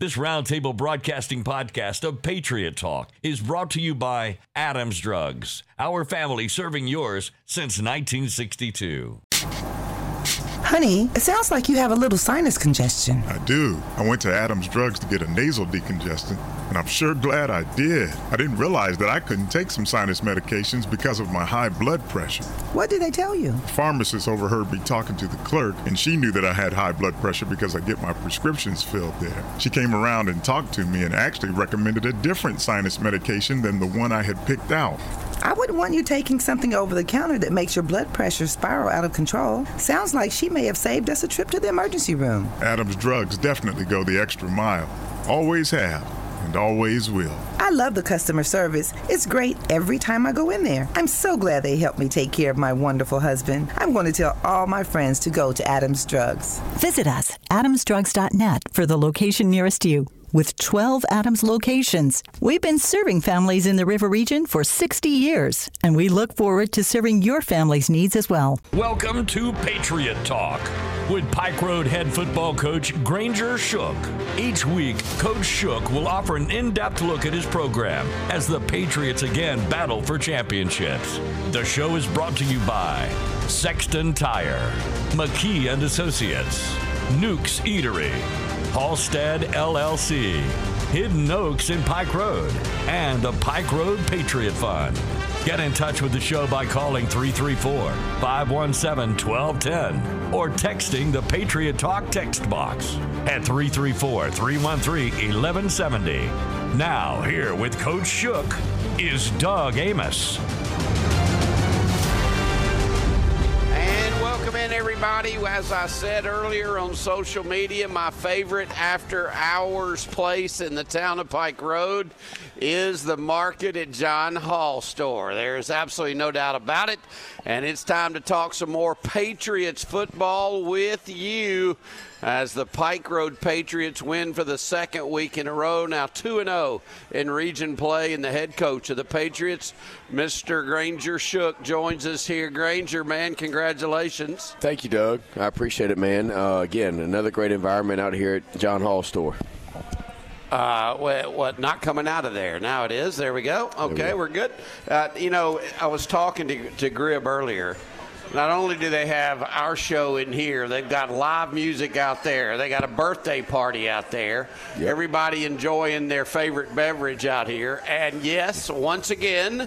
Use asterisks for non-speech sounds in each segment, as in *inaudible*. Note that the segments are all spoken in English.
This roundtable broadcasting podcast of Patriot Talk is brought to you by Adams Drugs, our family serving yours since 1962. Honey, it sounds like you have a little sinus congestion. I do. I went to Adams Drugs to get a nasal decongestant, and I'm sure glad I did. I didn't realize that I couldn't take some sinus medications because of my high blood pressure. What did they tell you? The pharmacist overheard me talking to the clerk, and she knew that I had high blood pressure because I get my prescriptions filled there. She came around and talked to me and actually recommended a different sinus medication than the one I had picked out. I wouldn't want you taking something over the counter that makes your blood pressure spiral out of control. Sounds like she may have saved us a trip to the emergency room. Adams Drugs definitely go the extra mile. Always have, and always will. I love the customer service. It's great every time I go in there. I'm so glad they helped me take care of my wonderful husband. I'm going to tell all my friends to go to Adams Drugs. Visit us, adamsdrugs.net, for the location nearest you. With 12 Adams locations, we've been serving families in the River region for 60 years, and we look forward to serving your family's needs as well. Welcome to Patriot Talk with Pike Road head football coach Granger Shook. Each week, Coach Shook will offer an in depth look at his program as the Patriots again battle for championships. The show is brought to you by Sexton Tire, McKee and Associates, Nuke's Eatery, Halstead LLC, Hidden Oaks in Pike Road, and the Pike Road Patriot Fund. Get in touch with the show by calling 334 517 1210 or texting the Patriot Talk text box at 334 313 1170. Now, here with Coach Shook is Doug Amos. Everybody. As I said earlier on social media, my favorite after hours place in the town of Pike Road is the market at John Hall store. There is absolutely no doubt about it. And it's time to talk some more Patriots football with you as the Pike Road Patriots win for the second week in a row. Now 2 0 in region play, and the head coach of the Patriots, Mr. Granger Shook, joins us here. Granger, man, congratulations. Thank you, Doug. I appreciate it, man. Uh, again, another great environment out here at John Hall store. Uh, what, what, not coming out of there. Now it is. There we go. Okay, we are good. Uh, you know, I was talking to, to Grib earlier. Not only do they have our show in here, they've got live music out there. They got a birthday party out there. Yep. Everybody enjoying their favorite beverage out here. And yes, once again,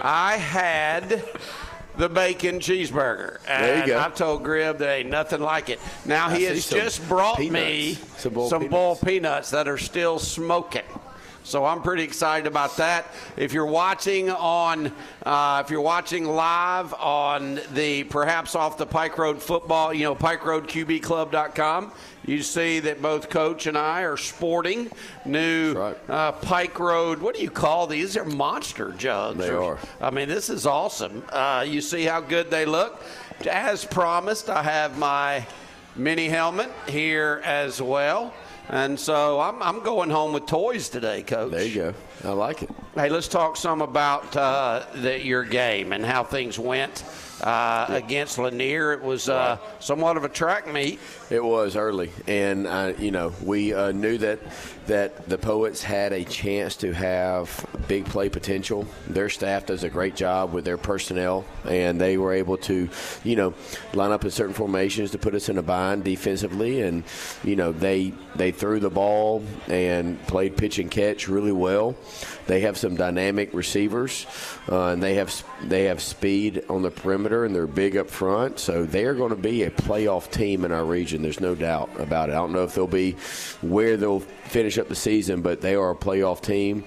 I had the bacon cheeseburger. And there you go. I told Grib there ain't nothing like it. Now I he has just brought peanuts. me some, boiled, some peanuts. boiled peanuts that are still smoking. So I'm pretty excited about that. If you're watching on, uh, if you're watching live on the perhaps off the Pike Road football, you know, PikeRoadQBClub.com, you see that both Coach and I are sporting new right. uh, Pike Road. What do you call these? They're monster jugs. They are. I mean, this is awesome. Uh, you see how good they look. As promised, I have my mini helmet here as well. And so I'm, I'm going home with toys today, Coach. There you go. I like it. Hey, let's talk some about uh, the, your game and how things went uh, against Lanier. It was uh, somewhat of a track meet. It was early, and uh, you know we uh, knew that that the Poets had a chance to have big play potential. Their staff does a great job with their personnel, and they were able to, you know, line up in certain formations to put us in a bind defensively, and you know they they threw the ball and played pitch and catch really well. They have some dynamic receivers, uh, and they have they have speed on the perimeter, and they're big up front. So they are going to be a playoff team in our region. There's no doubt about it. I don't know if they'll be where they'll finish up the season, but they are a playoff team.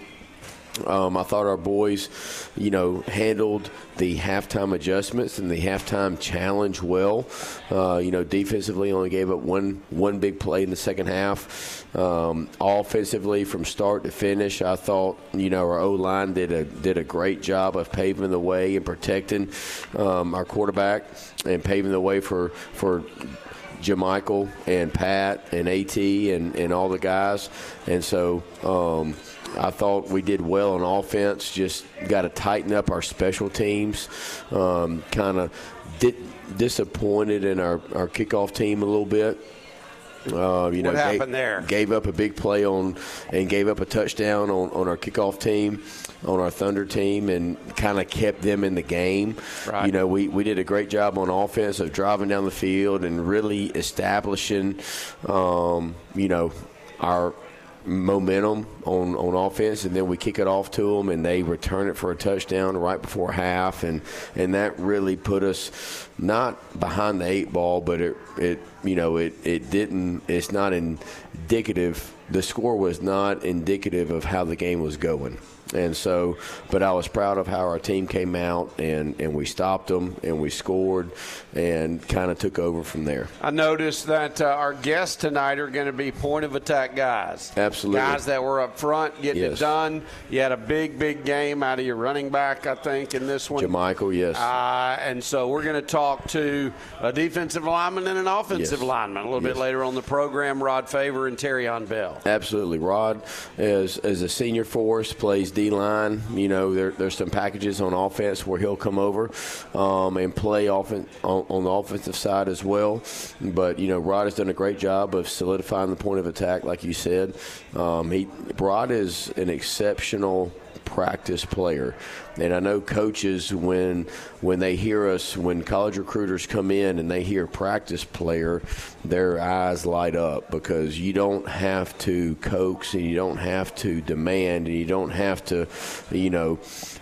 Um, I thought our boys, you know, handled the halftime adjustments and the halftime challenge well. Uh, you know, defensively only gave up one one big play in the second half. Um, offensively, from start to finish, I thought you know our O line did a did a great job of paving the way and protecting um, our quarterback and paving the way for for Jamichael and Pat and At and, and all the guys, and so. Um, I thought we did well on offense. Just got to tighten up our special teams. Um, kind of di- disappointed in our, our kickoff team a little bit. Uh, you What know, happened gave, there? Gave up a big play on and gave up a touchdown on, on our kickoff team, on our Thunder team, and kind of kept them in the game. Right. You know, we, we did a great job on offense of driving down the field and really establishing, um, you know, our momentum on, on offense, and then we kick it off to them, and they return it for a touchdown right before half, and and that really put us not behind the eight ball, but it it you know it it didn't. It's not indicative. The score was not indicative of how the game was going. And so, but I was proud of how our team came out and, and we stopped them and we scored and kind of took over from there. I noticed that uh, our guests tonight are going to be point of attack guys. Absolutely. Guys that were up front getting Yes. it done. You had a big, big game out of your running back, I think, in this one. Jamichael, yes. Uh, and so we're going to talk to a defensive lineman and an offensive Yes. lineman a little bit later on the program. Rod Favor and Terrion Bell. Absolutely. Rod, as, as a senior for us, plays Line. You know, there, there's some packages on offense where he'll come over um, and play on, on the offensive side as well. But, you know, Rod has done a great job of solidifying the point of attack, like you said. Um, he Rod is an exceptional practice player. And I know coaches when when they hear us when college recruiters come in and they hear practice player, their eyes light up because you don't have to coax and you don't have to demand and you don't have to, you know,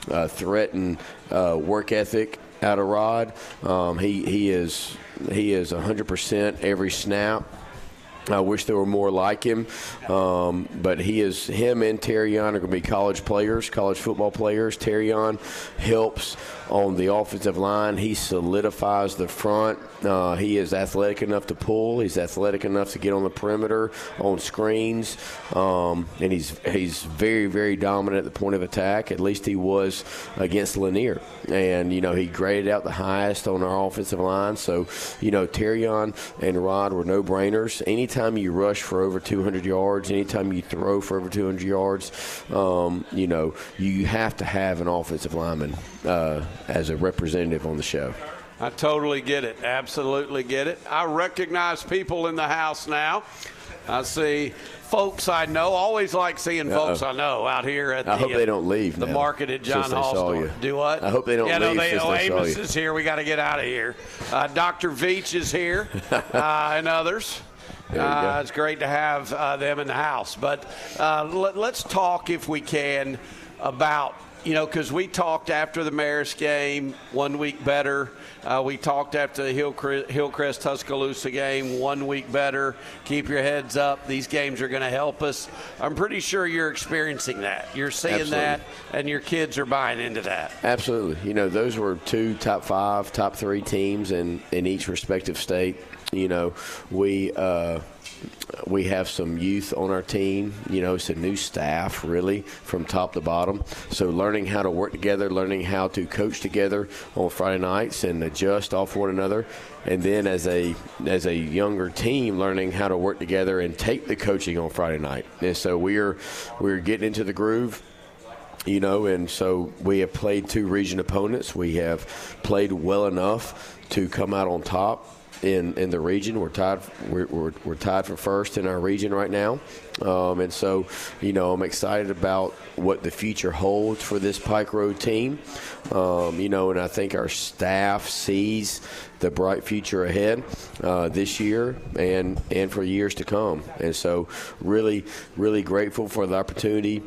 uh, threaten uh, work ethic out of Rod. Um, he he is he is 100% every snap. I wish there were more like him, um, but he is him and Terrion are going to be college players, college football players. Terrion helps on the offensive line. He solidifies the front. Uh, he is athletic enough to pull. He's athletic enough to get on the perimeter on screens, um, and he's he's very very dominant at the point of attack. At least he was against Lanier, and you know he graded out the highest on our offensive line. So you know Terrion and Rod were no brainers. Anytime you rush for over 200 yards, anytime you throw for over 200 yards, um, you know you have to have an offensive lineman uh, as a representative on the show. I totally get it. Absolutely get it. I recognize people in the house now. I see folks I know. Always like seeing folks I know out here at I the, hope they don't leave the now, market at John Hall store. you. Do what? I hope they don't yeah, leave No, they, oh, they Amos is here. We got to get out of here. *laughs* Uh, Dr. Veach is here, *laughs* uh, and others. Uh, it's great to have uh, them in the house. But uh, let, let's talk, if we can, about you know because we talked after the Marist game one week better. Uh, we talked after the Hillcrest, Hillcrest Tuscaloosa game one week better. Keep your heads up. These games are going to help us. I'm pretty sure you're experiencing that. You're seeing Absolutely. that, and your kids are buying into that. Absolutely. You know, those were two top five, top three teams in, in each respective state. You know, we uh, we have some youth on our team. You know, it's a new staff really from top to bottom. So learning how to work together, learning how to coach together on Friday nights and adjust off one another, and then as a as a younger team, learning how to work together and take the coaching on Friday night. And so we're we're getting into the groove you know, and so we have played two region opponents. We have played well enough to come out on top in, in the region. We're tied. We're, we're, we're tied for first in our region right now, um, and so you know I'm excited about what the future holds for this Pike Road team. Um, you know, and I think our staff sees the bright future ahead uh, this year and and for years to come. And so really, really grateful for the opportunity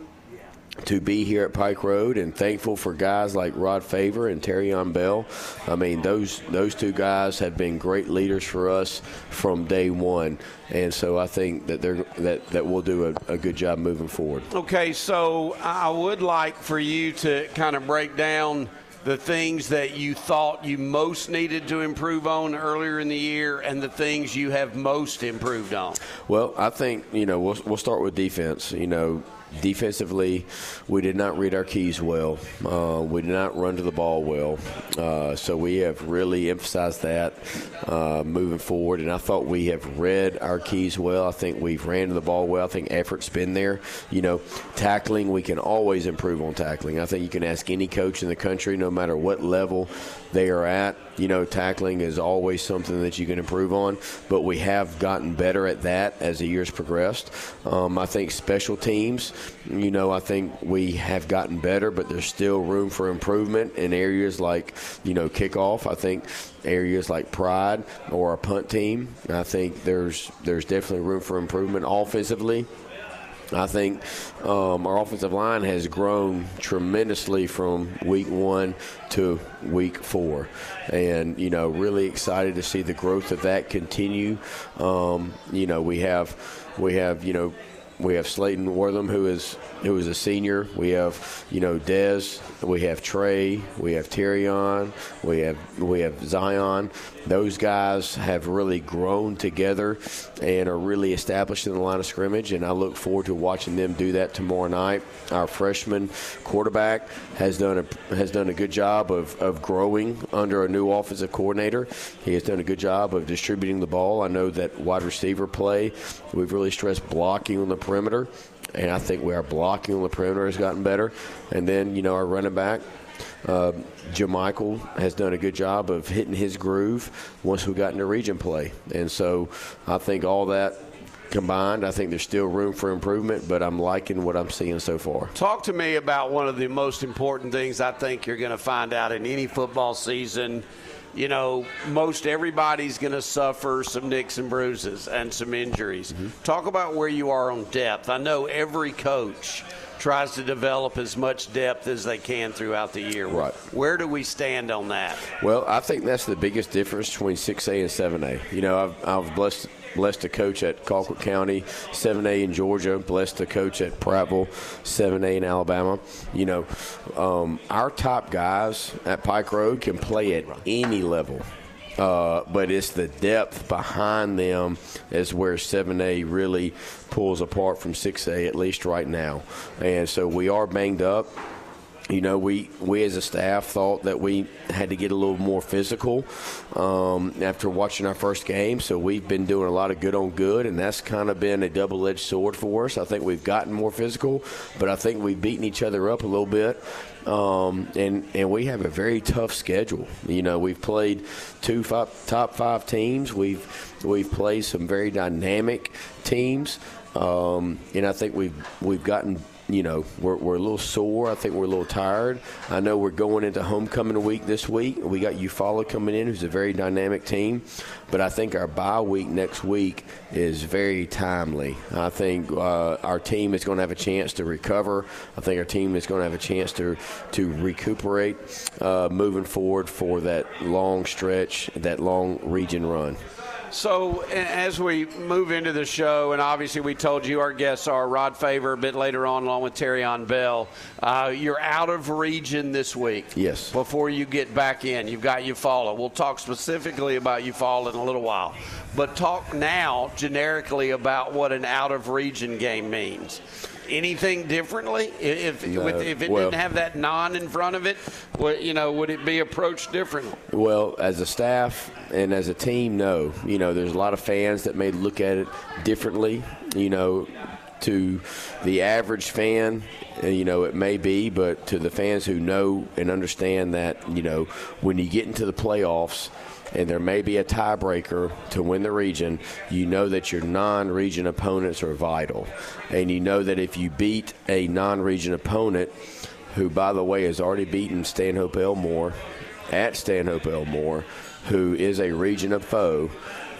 to be here at Pike Road and thankful for guys like Rod Favor and Terrion Bell. I mean, those those two guys have been great leaders for us from day one, and so I think that they're that that we'll do a, a good job moving forward. Okay, so I would like for you to kind of break down the things that you thought you most needed to improve on earlier in the year and the things you have most improved on. Well, I think you know we'll we'll start with defense. You know, defensively, we did not read our keys well. Uh, we did not run to the ball well. Uh, so we have really emphasized that uh, moving forward. And I thought we have read our keys well. I think we've ran to the ball well. I think effort's been there. You know, tackling, we can always improve on tackling. I think you can ask any coach in the country, no matter what level they are at. You know, tackling is always something that you can improve on, but we have gotten better at that as the years progressed. Um, I think special teams, you know, I think we have gotten better, but there's still room for improvement in areas like, you know, kickoff. I think areas like pride or a punt team. I think there's there's definitely room for improvement offensively. I think um, our offensive line has grown tremendously from week one to week four, and you know, really excited to see the growth of that continue. Um, you know, we have we have you know we have Slayton Wortham, who is who is a senior. We have you know Dez. We have Trey. We have Terrion. We have we have Zion. Those guys have really grown together and are really established in the line of scrimmage. And I look forward to watching them do that tomorrow night. Our freshman quarterback has done a has done a good job of, of growing under a new offensive coordinator. He has done a good job of distributing the ball. I know that wide receiver play. We've really stressed blocking on the perimeter, and I think we are blocking on the perimeter has gotten better. And then you know our running back. Uh, Jamichael has done a good job of hitting his groove once we got into region play, and so I think all that combined, I think there's still room for improvement, but I'm liking what I'm seeing so far. Talk to me about one of the most important things I think you're going to find out in any football season you know, most everybody's going to suffer some nicks and bruises and some injuries. Mm-hmm. Talk about where you are on depth. I know every coach tries to develop as much depth as they can throughout the year. Right. Where do we stand on that? Well, I think that's the biggest difference between 6A and 7A. You know, I've, I was blessed blessed to coach at Colquitt County, 7A in Georgia, blessed to coach at Prattville, 7A in Alabama. You know, um, our top guys at Pike Road can play at any level. Uh, but it's the depth behind them is where 7A really pulls apart from 6A, at least right now. And so we are banged up you know, we, we as a staff thought that we had to get a little more physical um, after watching our first game. So we've been doing a lot of good on good, and that's kind of been a double edged sword for us. I think we've gotten more physical, but I think we've beaten each other up a little bit. Um, and and we have a very tough schedule. You know, we've played two five, top five teams. We've we've played some very dynamic teams, um, and I think we've we've gotten you know, we're, we're a little sore. I think we're a little tired. I know we're going into homecoming week this week. We got Eufaula coming in, who's a very dynamic team. But I think our bye week next week is very timely. I think uh, our team is going to have a chance to recover. I think our team is going to have a chance to to recuperate uh, moving forward for that long stretch, that long region run. So, as we move into the show, and obviously we told you our guests are Rod Favor a bit later on, along with Terrion Bell. Uh, you're out of region this week. Yes. Before you get back in, you've got Eufaula. We'll talk specifically about Eufaula in a little while. But talk now generically about what an out of region game means anything differently if no, with, if it well, didn't have that non in front of it? Would, you know, would it be approached differently? Well, as a staff and as a team, no. You know, there's a lot of fans that may look at it differently. You know, to the average fan, uh, you know, it may be, but to the fans who know and understand that, you know, when you get into the playoffs and there may be a tiebreaker to win the region, you know that your non region opponents are vital. And you know that if you beat a non region opponent, who, by the way, has already beaten Stanhope Elmore at Stanhope Elmore, who is a region of foe,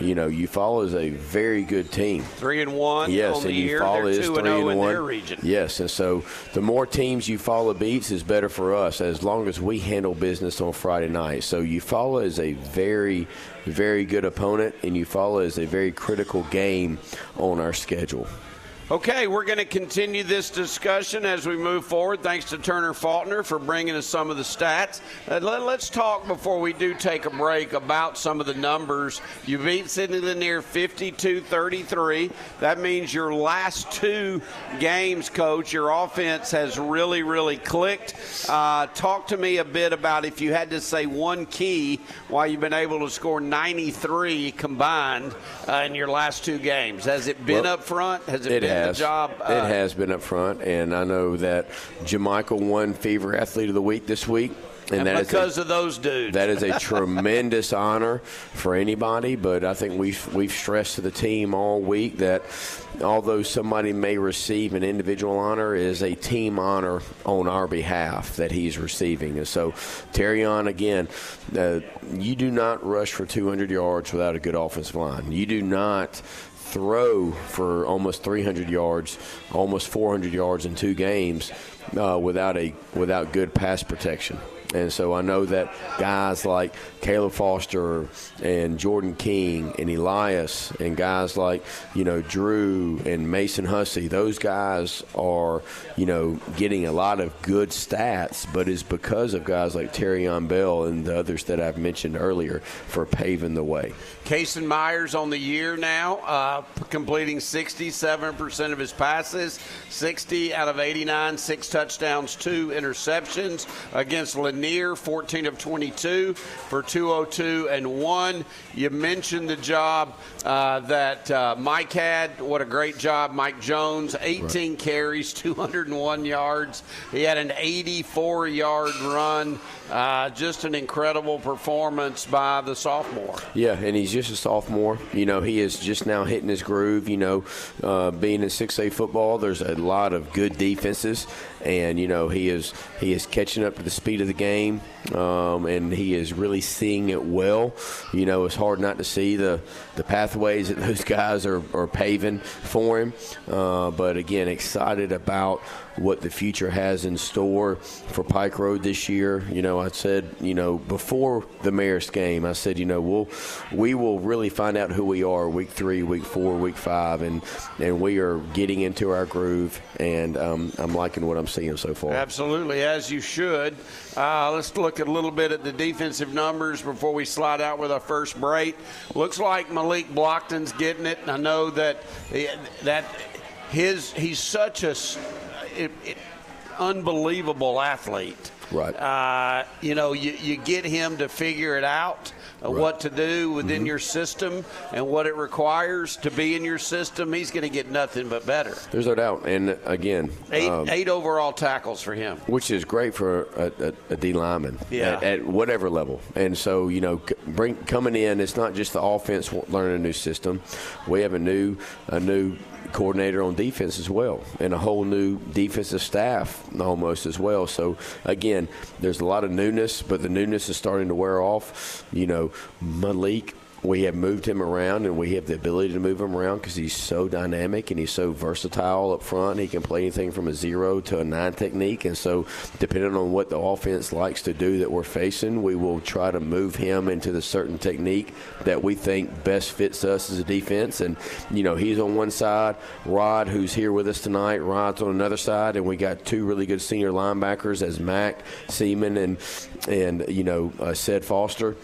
you know, Eufaula is a very good team. Three and one. Yes, and the Eufaula is three oh and, and oh one. region. Yes, and so the more teams Eufaula beats is better for us, as long as we handle business on Friday night. So Eufaula is a very, very good opponent, and Eufaula is a very critical game on our schedule. Okay, we're going to continue this discussion as we move forward. Thanks to Turner Faulkner for bringing us some of the stats. Uh, let, us talk before we do take a break about some of the numbers. You beat Sidney Lanier 52 33. That means your last two games, coach, your offense has really, really clicked. Uh, talk to me a bit about if you had to say one key why you've been able to score 93 combined uh, in your last two games. Has it been well, up front? Has it, it been the job. Uh, it has been up front, and I know that Jamichael won Fever Athlete of the Week this week. And, and because a, of those dudes, that is a *laughs* tremendous honor for anybody. But I think we've we've stressed to the team all week that although somebody may receive an individual honor, is a team honor on our behalf that he's receiving. And so, Terrion, again, uh, you do not rush for 200 yards without a good offensive line. You do not throw for almost 300 yards, almost 400 yards in two games uh, without a without good pass protection. And so I know that guys like Caleb Foster and Jordan King and Elias and guys like, you know, Drew and Mason Hussey, those guys are, you know, getting a lot of good stats, but it's because of guys like Terrion Bell and the others that I've mentioned earlier for paving the way. Kason Myers on the year now, uh, completing 67% of his passes, 60 out of 89, six touchdowns, two interceptions against Lanier, 14 of 22 for 202 and one. You mentioned the job uh, that uh, Mike had. What a great job, Mike Jones. 18 right. carries, 201 yards. He had an 84 yard run. Uh, just an incredible performance by the sophomore. Yeah, and he's just a sophomore. You know, he is just now hitting his groove. You know, uh, being in 6A football, there's a lot of good defenses, and you know he is he is catching up to the speed of the game, um, and he is really seeing it well. You know, it's hard not to see the the pathways that *laughs* those guys are, are paving for him. Uh, but again, excited about what the future has in store for Pike Road this year. You know, I said, you know, before the Marist game, I said, you know, we'll we will really find out who we are week three, week four, week five, and and we are getting into our groove, and um, I'm liking what I'm seeing so far. Absolutely, as you should. Uh, let's look a little bit at the defensive numbers before we slide out with our first break. Looks like Malik Blockton's getting it. I know that that his he's such a it, it, unbelievable athlete. Right. Uh, you know, you, you get him to figure it out. Right. What to do within mm-hmm. your system and what it requires to be in your system, he's going to get nothing but better. There's no doubt. And again, eight, um, eight overall tackles for him, which is great for a, a, a D lineman yeah. at, at, whatever level. And so, you know, bring coming in, it's not just the offense learning a new system. We have a new a new coordinator on defense as well, and a whole new defensive staff almost as well. So again, there's a lot of newness, but the newness is starting to wear off. You know, Malik we have moved him around and we have the ability to move him around because he's so dynamic and he's so versatile up front. He can play anything from a zero to a nine technique. And so, depending on what the offense likes to do that we're facing, we will try to move him into the certain technique that we think best fits us as a defense. And, you know, he's on one side, Rod, who's here with us tonight, Rod's on another side, and we got two really good senior linebackers as Mac Seaman and, and you know, uh, Said Foster.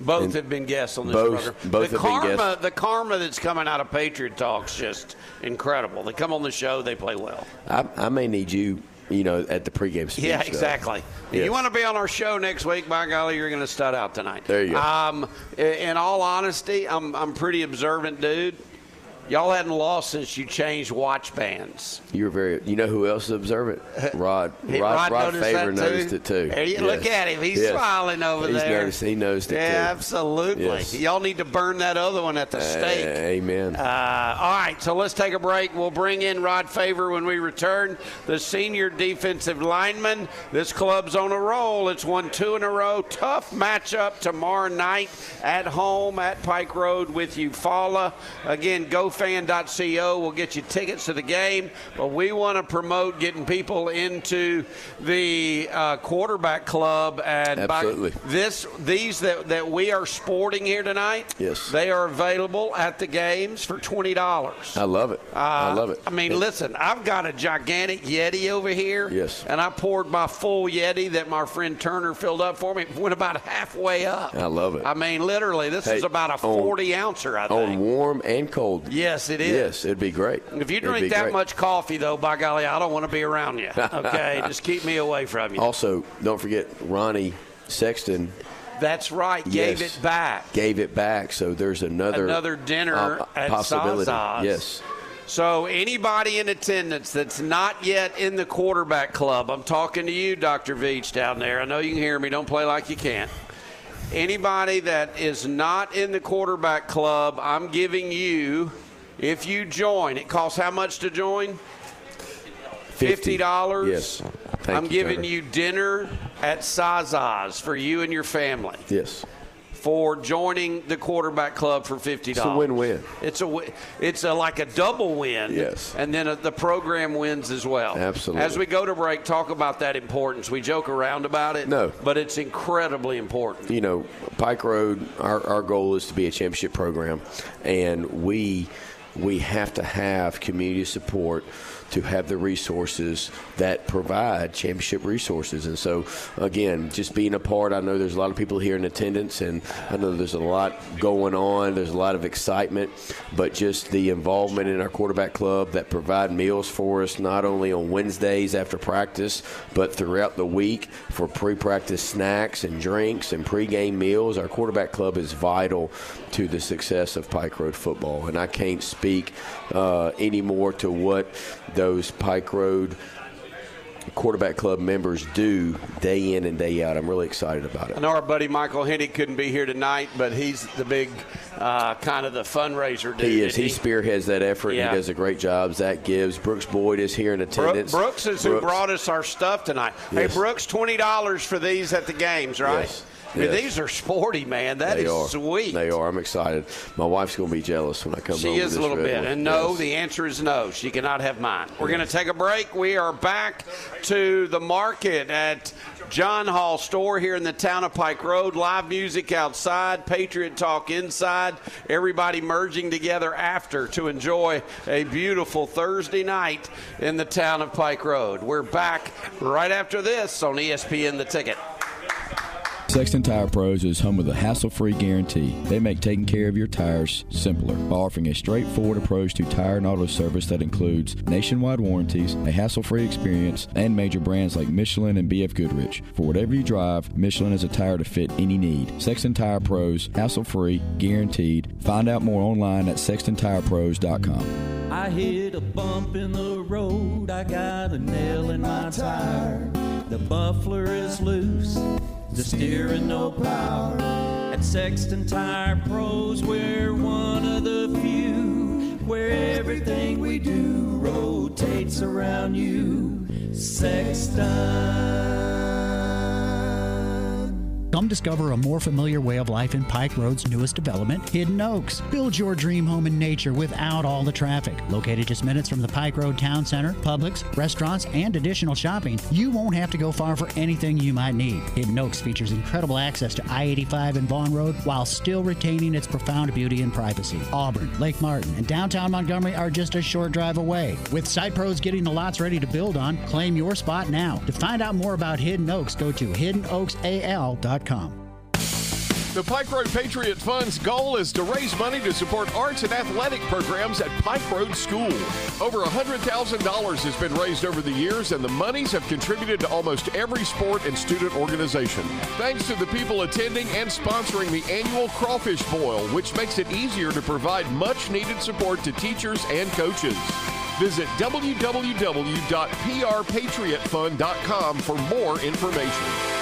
Both and have been guests on this both, program. Both the have karma, been guests. The karma that's coming out of Patriot Talk's just incredible. They come on the show, they play well. I, I may need you you know, at the pregame speech. Yeah, exactly. Yes. You want to be on our show next week, by golly, you're going to stud out tonight. There you go. Um, in all honesty, I'm I'm pretty observant dude. Y'all hadn't lost since you changed watch bands. You were very. You know who else is observant? *laughs* Rod. Rod, Rod, Rod Favor noticed it too. You, yes. Look at him. He's yes. smiling over He's there. Noticed, he knows it yeah, too. absolutely. Yes. Y'all need to burn that other one at the stake. Uh, amen. Uh, all right, so let's take a break. We'll bring in Rod Favor when we return. The senior defensive lineman. This club's on a roll. It's won two in a row. Tough matchup tomorrow night at home at Pike Road with Eufaula. Again, gofan.co We'll get you tickets to the game, but we want to promote getting people into the uh, quarterback club. And Absolutely. this, these that, that we are sporting here tonight, yes, they are available at the games for twenty dollars. I love it. Uh, I love it. I mean, it, listen, I've got a gigantic Yeti over here. Yes. And I poured my full Yeti that my friend Turner filled up for me. Went about halfway up. I love it. I mean, literally, this hey, is about a forty ouncer. I think on warm and cold. Yes, it is. Yes, it'd be great. If you drink that great. much coffee, though, by golly, I don't want to be around you. *laughs* Okay, just keep me away from you. Also, don't forget Ronnie Sexton. That's right. Gave yes, it back. Gave it back. So there's another another dinner at possibility. Zaza's. Yes. So, anybody in attendance that's not yet in the quarterback club, I'm talking to you, Dr. Veach, down there. I know you can hear me. Don't play like you can't. Anybody that is not in the quarterback club, I'm giving you, if you join, it costs how much to join? Fifty dollars. Yes. Thank I'm you, giving Trevor. you dinner at Zaza's for you and your family Yes. for joining the quarterback club for fifty dollars. It's a win-win. It's a it's a, like a double win. Yes. and then uh the program wins as well. Absolutely. As we go to break, talk about that importance. We joke around about it. No. but it's incredibly important. you know, Pike Road, our, our goal is to be a championship program, and we we have to have community support to have the resources that provide championship resources. And so, again, just being a part, I know there's a lot of people here in attendance, and I know there's a lot going on. There's a lot of excitement, but just the involvement in our quarterback club that provide meals for us, not only on Wednesdays after practice, but throughout the week for pre-practice snacks and drinks and pre-game meals. Our quarterback club is vital to the success of Pike Road football, and I can't speak uh, anymore to what those Pike Road quarterback club members do day in and day out. I'm really excited about it. I know our buddy Michael Hennig couldn't be here tonight, but he's the big uh, kind of the fundraiser dude. He is. isn't He spearheads that effort. Yeah. He does a great job. Zach Gibbs. Brooks Boyd is here in attendance. Brooks is who brought us our stuff tonight. Hey, Brooks, twenty dollars for these at the games, right? Yes. I mean, Yes. these are sporty, man. That They is are. sweet. They are. I'm excited. My wife's going to be jealous when I come home. She is a little bit. one. And no, Yes. the answer is no. She cannot have mine. We're going to take a break. We are back to the market at John Hall store here in the town of Pike Road. Live music outside, Patriot Talk inside. Everybody merging together after to enjoy a beautiful Thursday night in the town of Pike Road. We're back right after this on ESPN The Ticket. Sexton Tire Pros is home of the hassle-free guarantee. They make taking care of your tires simpler by offering a straightforward approach to tire and auto service that includes nationwide warranties, a hassle-free experience, and major brands like Michelin and BF Goodrich. For whatever you drive, Michelin is a tire to fit any need. Sexton Tire Pros, hassle-free, guaranteed. Find out more online at sextontirepros.com. I hit a bump in the road, I got a nail in my tire. The muffler is loose, the steering no power. At Sexton Tire Pros, we're one of the few where everything we do rotates around you. Sexton. Come discover a more familiar way of life in Pike Road's newest development, Hidden Oaks. Build your dream home in nature without all the traffic. Located just minutes from the Pike Road Town Center, Publix, restaurants, and additional shopping, you won't have to go far for anything you might need. Hidden Oaks features incredible access to I 85 and Vaughn Road while still retaining its profound beauty and privacy. Auburn, Lake Martin, and downtown Montgomery are just a short drive away. With Site Pros getting the lots ready to build on, claim your spot now. To find out more about Hidden Oaks, go to hiddenoaksal.com. The Pike Road Patriot Fund's goal is to raise money to support arts and athletic programs at Pike Road School. Over $100,000 has been raised over the years, and the monies have contributed to almost every sport and student organization. Thanks to the people attending and sponsoring the annual Crawfish Boil, which makes it easier to provide much needed support to teachers and coaches. Visit www.prpatriotfund.com for more information.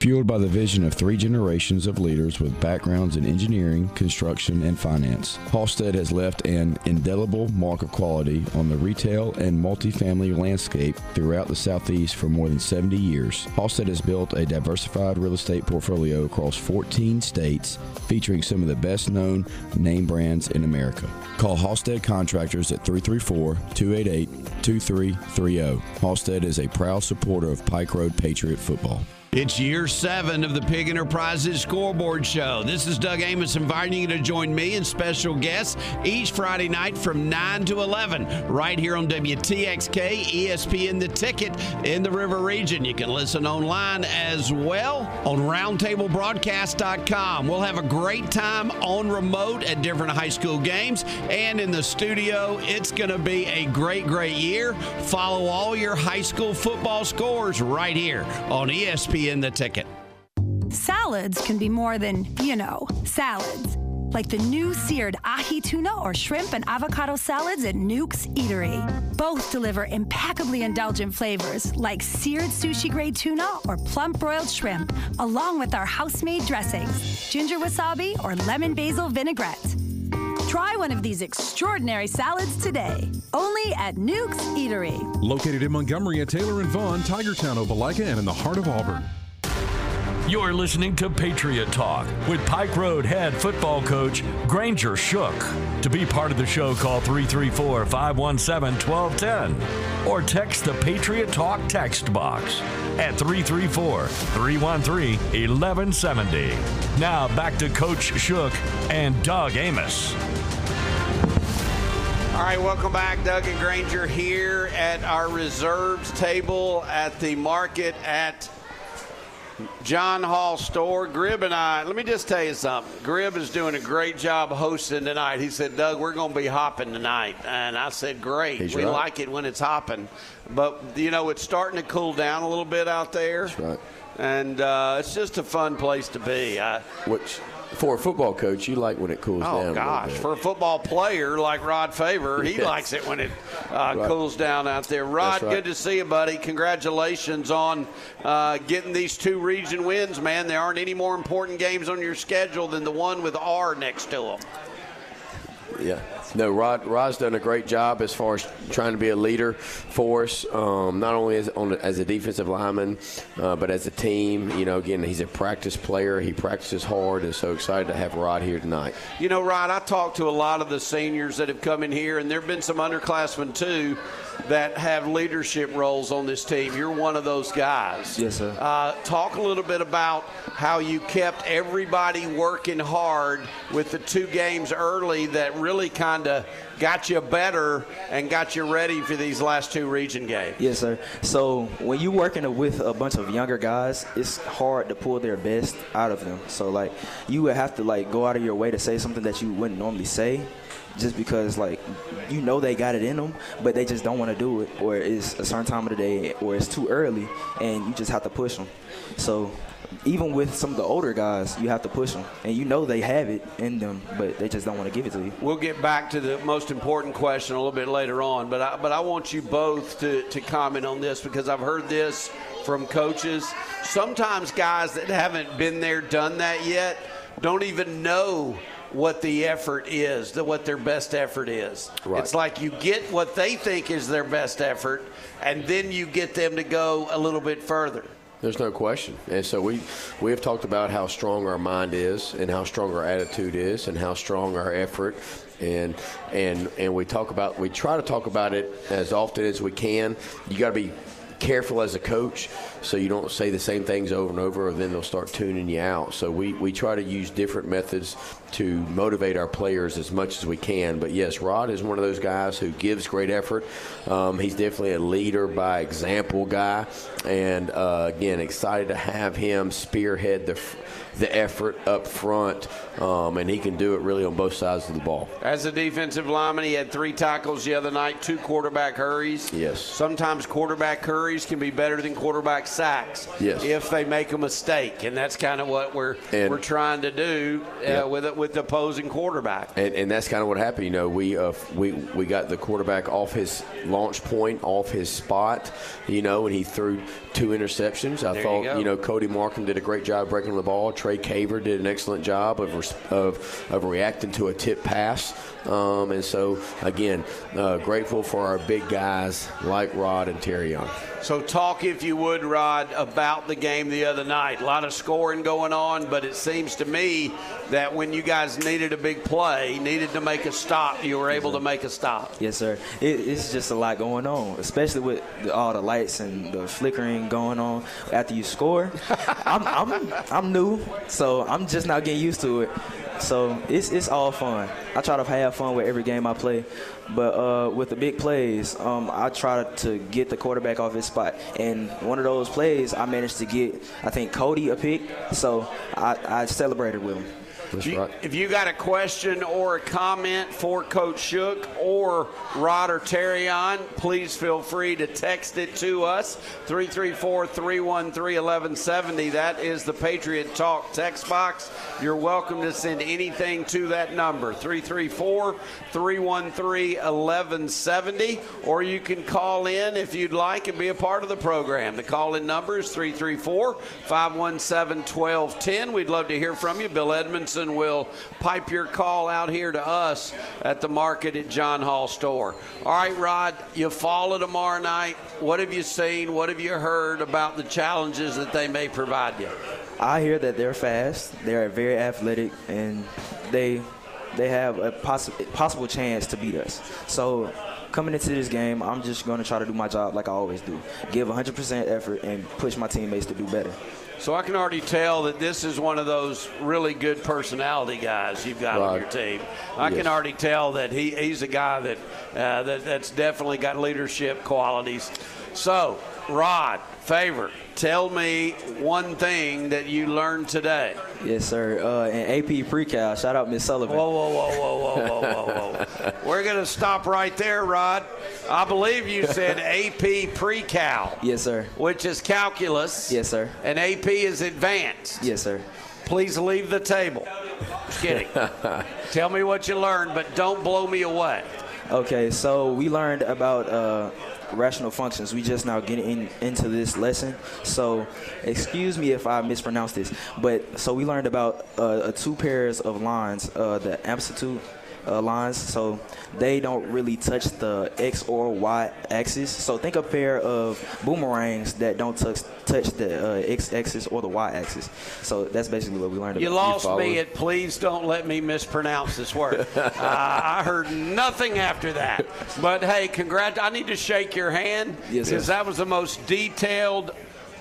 Fueled by the vision of three generations of leaders with backgrounds in engineering, construction, and finance, Halstead has left an indelible mark of quality on the retail and multifamily landscape throughout the Southeast for more than 70 years. Halstead has built a diversified real estate portfolio across 14 states, featuring some of the best known name brands in America. Call Halstead Contractors at 334 288 2330. Halstead is a proud supporter of Pike Road Patriot football. It's year seven of the Pig Enterprises Scoreboard Show. This is Doug Amos inviting you to join me and special guests each Friday night from 9 to 11, right here on WTXK ESPN The Ticket in the River Region. You can listen online as well on roundtablebroadcast.com. We'll have a great time on remote at different high school games and in the studio. It's going to be a great, great year. Follow all your high school football scores right here on ESPN In the Ticket. Salads can be more than, you know, salads. like the new seared ahi tuna or shrimp and avocado salads at Nuke's Eatery. Both deliver impeccably indulgent flavors like seared sushi grade tuna or plump broiled shrimp, along with our house made dressings, ginger wasabi or lemon basil vinaigrette. Try one of these extraordinary salads today, only at Nuke's Eatery. Located in Montgomery at Taylor and Vaughn, Tigertown, Opelika, and in the heart of Auburn. You're listening to Patriot Talk with Pike Road head football coach Granger Shook. To be part of the show, call 334 517 1210 or text the Patriot Talk text box at 334 313 1170. Now back to Coach Shook and Doug Amos. All right, welcome back. Doug and Granger here at our reserves table at the market at John Hall store. Grib and I, let me just tell you something. Grib is doing a great job hosting tonight. He said, Doug, we're going to be hopping tonight. And I said, great. He's we right. like it when it's hopping. But, you know, it's starting to cool down a little bit out there. That's right. And uh, it's just a fun place to be. I, Which, for a football coach, you like when it cools down. Oh gosh, for a football player like Rod Favor, he Yes. likes it when it uh, Right. cools down out there. Rod, right. good to see you, buddy. Congratulations on uh, getting these two region wins, man. There aren't any more important games on your schedule than the one with R next to them. Yeah. No, Rod Rod's done a great job as far as trying to be a leader for us, um, not only as on as a defensive lineman, uh, but as a team. You know, again, he's a practice player. He practices hard, and so excited to have Rod here tonight. You know, Rod, I talked to a lot of the seniors that have come in here, and there have been some underclassmen too that have leadership roles on this team. You're one of those guys. Yes, sir. Uh, talk a little bit about how you kept everybody working hard with the two games early that really kind of got you better and got you ready for these last two region games. Yes, sir. So when you're working with a bunch of younger guys, it's hard to pull their best out of them. So like you would have to like go out of your way to say something that you wouldn't normally say, just because like you know they got it in them, but they just don't want to do it, or it's a certain time of the day, or it's too early, and you just have to push them. So. Even with some of the older guys, you have to push them, and you know they have it in them, but they just don't want to give it to you. We'll get back to the most important question a little bit later on, but I, but I want you both to, to comment on this because I've heard this from coaches. Sometimes guys that haven't been there, done that yet, don't even know what the effort is, the, what their best effort is. Right. It's like you get what they think is their best effort, and then you get them to go a little bit further. There's no question. And so we we have talked about how strong our mind is and how strong our attitude is and how strong our effort and and and we talk about we try to talk about it as often as we can. You got to be careful as a coach so you don't say the same things over and over or then they'll start tuning you out. So we, we try to use different methods to motivate our players as much as we can. But yes, Rod is one of those guys who gives great effort. Um, he's definitely a leader by example guy. And uh, again, excited to have him spearhead the, the effort up front. Um, and he can do it really on both sides of the ball. As a defensive lineman, he had three tackles the other night, two quarterback hurries. Yes. Sometimes quarterback hurries can be better than quarterback sacks. Yes. If they make a mistake, and that's kind of what we're And- we're trying to do uh, Yeah. with it with the opposing quarterback. And, and that's kind of what happened. You know, we uh, we we got the quarterback off his launch point, off his spot. You know, and he threw two interceptions. I There you thought know Cody Markham did a great job breaking the ball. Trey Caver did an excellent job of of, of reacting to a tip pass. Um, and so again, uh, grateful for our big guys like Rod and Terrion. So talk, if you would, Rod, about the game the other night. A lot of scoring going on, but it seems to me that when you guys needed a big play, needed to make a stop, you were able to make a stop. Yes, sir. It, it's just a lot going on, especially with the, all the lights and the flickering going on after you score. *laughs* I'm, I'm, I'm new, so I'm just not getting used to it. So it's, it's all fun. I try to have fun with every game I play, but uh, with the big plays, um, I try to get the quarterback off his spot. And one of those plays, I managed to get, I think, Cody a pick, so I, I celebrated with him. That's You- right. If you got a question or a comment for Coach Shook or Rod or Terrion, please feel free to text it to us 334-313-1170. That is the Patriot Talk text box. You're welcome to send anything to that number 334-313-1170 or you can call in if you'd like and be a part of the program. The call-in number is 334-517-1210. We'd love to hear from you. Bill Will pipe your call out here to us at the market at John Hall Store. All right, Rod, Eufaula tomorrow night. What have you seen? What have you heard about the challenges that they may provide you? I hear that they're fast, they're very athletic, and they they have a possi- possible chance to beat us. So coming into this game, I'm just going to try to do my job like I always do, give 100% effort, and push my teammates to do better. So I can already tell that this is one of those really good personality guys you've got on your team. I Yes. can already tell that he, he's a guy that, uh, that that's definitely got leadership qualities. So, Rod, Favor, tell me one thing that you learned today. Yes, sir. Uh, and AP pre-cal, shout out Miss Sullivan. Whoa, whoa, whoa, whoa, whoa, whoa, whoa, whoa. We're going to stop right there, Rod. I believe you said AP pre-cal, Yes, sir. which is calculus. Yes, sir. And AP is advanced. Yes, sir. Please leave the table. Just kidding. *laughs* Tell me what you learned, but don't blow me away. Okay, so we learned about uh, rational functions. We just now getting in, into this lesson. So, excuse me if I mispronounce this, but so we learned about uh, uh, two pairs of lines, uh, the amplitude uh, lines. So they don't really touch the x or y axis. So think a pair of boomerangs that don't touch touch the uh, x axis or the y axis. So that's basically what we learned. You about. lost me at please don't let me mispronounce this word. *laughs* uh, I heard nothing after that. But hey, congrats. I need to shake your hand Yes, because that was the most detailed,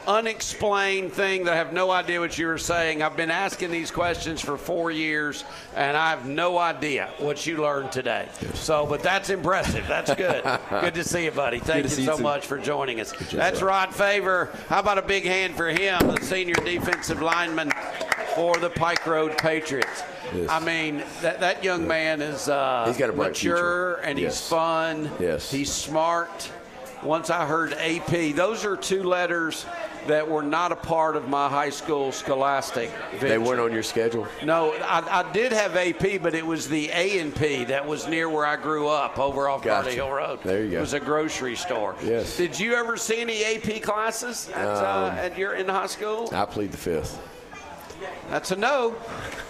unexplained thing that I have no idea what you were saying. I've been asking these questions for four years, and I have no idea what you learned today. So, but that's impressive. That's good. *laughs* good to see you, buddy. Thank you see you so much for joining us. That's Rod Favor. How about a big hand for him, the senior defensive lineman for the Pike Road Patriots? Yes. I mean, that, that young man is uh, He's got a bright mature future. and he's fun. Yes. He's smart. Once I heard AP, those are two letters that were not a part of my high school scholastic. They weren't on your schedule. No, I, I did have AP, but it was the A and P that was near where I grew up, over off Gotcha. Carter Hill Road. There you go. It was a grocery store. Yes. Did you ever see any AP classes at, uh, Um, at your in high school? I plead the fifth. That's a no.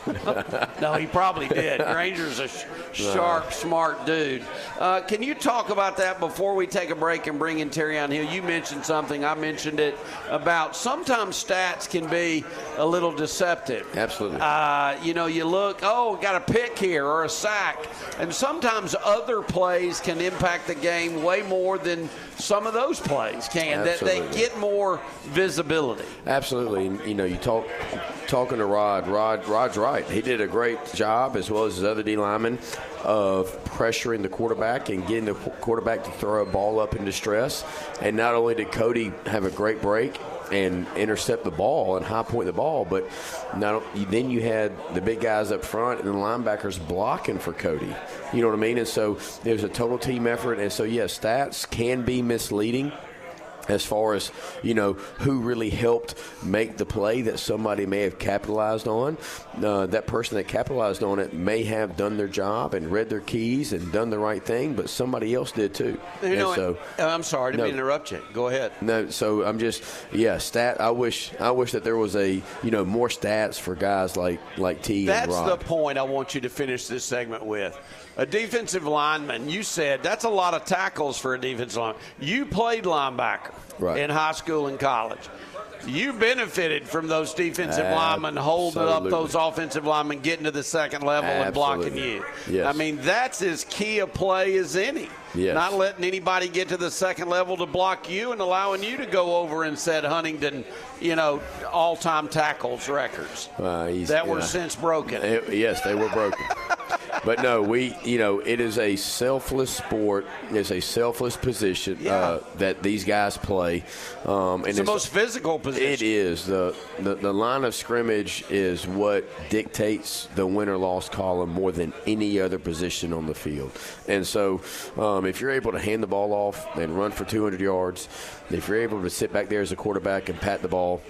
*laughs* no, he probably did. Granger's a sh- sharp, smart dude. Uh, can you talk about that before we take a break and bring in Terrion Hill? You mentioned something. I mentioned it about sometimes stats can be a little deceptive. Absolutely. Uh, you know, you look, oh, got a pick here or a sack, and sometimes other plays can impact the game way more than some of those plays can. That they get more visibility. Absolutely. You know, you talk talking to Rod. Rod Rod's right. He did a great job as well as his other D linemen of pressuring the quarterback and getting the quarterback to throw a ball up in distress. And not only did Cody have a great break and intercept the ball and high point the ball, but not, then you had the big guys up front and the linebackers blocking for Cody. You know what I mean? And so there's a total team effort. And so, yes, stats can be misleading as far as you know who really helped make the play that somebody may have capitalized on uh, that person that capitalized on it may have done their job and read their keys and done the right thing but somebody else did too You And know, so uh, I'm sorry to No. interrupt you. Go ahead. no so i'm just yeah stat i wish i wish that there was a you know more stats for guys like like t and That's the point I want you to finish this segment with. A defensive lineman, you said that's a lot of tackles for a defensive lineman. You played linebacker Right. in high school and college. You benefited from those defensive linemen holding up those offensive linemen, getting to the second level and blocking you. Yes. I mean, that's as key a play as any. Yes. Not letting anybody get to the second level to block you and allowing you to go over and set Huntingdon, you know, all-time tackles records Uh, that were since broken. Eh, yes, they were broken. *laughs* but no, we you know it is a selfless sport. It's a selfless position uh, that these guys play. Um, and It's the most physical position. It is the, the the line of scrimmage is what dictates the win or loss column more than any other position on the field. And so, um, if you're able to hand the ball off and run for 200 yards, if you're able to sit back there as a quarterback and pat the ball,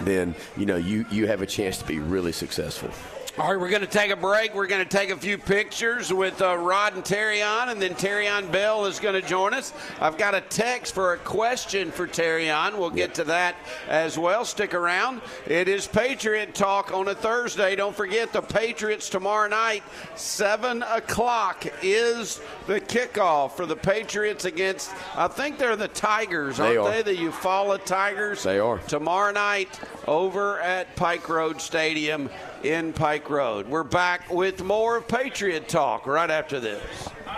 then you know you you have a chance to be really successful. All right, we're going to take a break. We're going to take a few pictures with uh, Rod and Terrion, and then Terrion Bell is going to join us. I've got a text for a question for Terrion. We'll get to that as well. Stick around. It is Patriot Talk on a Thursday. Don't forget the Patriots tomorrow night, 7 o'clock, is the kickoff for the Patriots against, I think they're the Tigers, They aren't are. they? The Eufaula Tigers. They are. Tomorrow night over at Pike Road Stadium in Pike Road. We're back with more Patriot Talk right after this.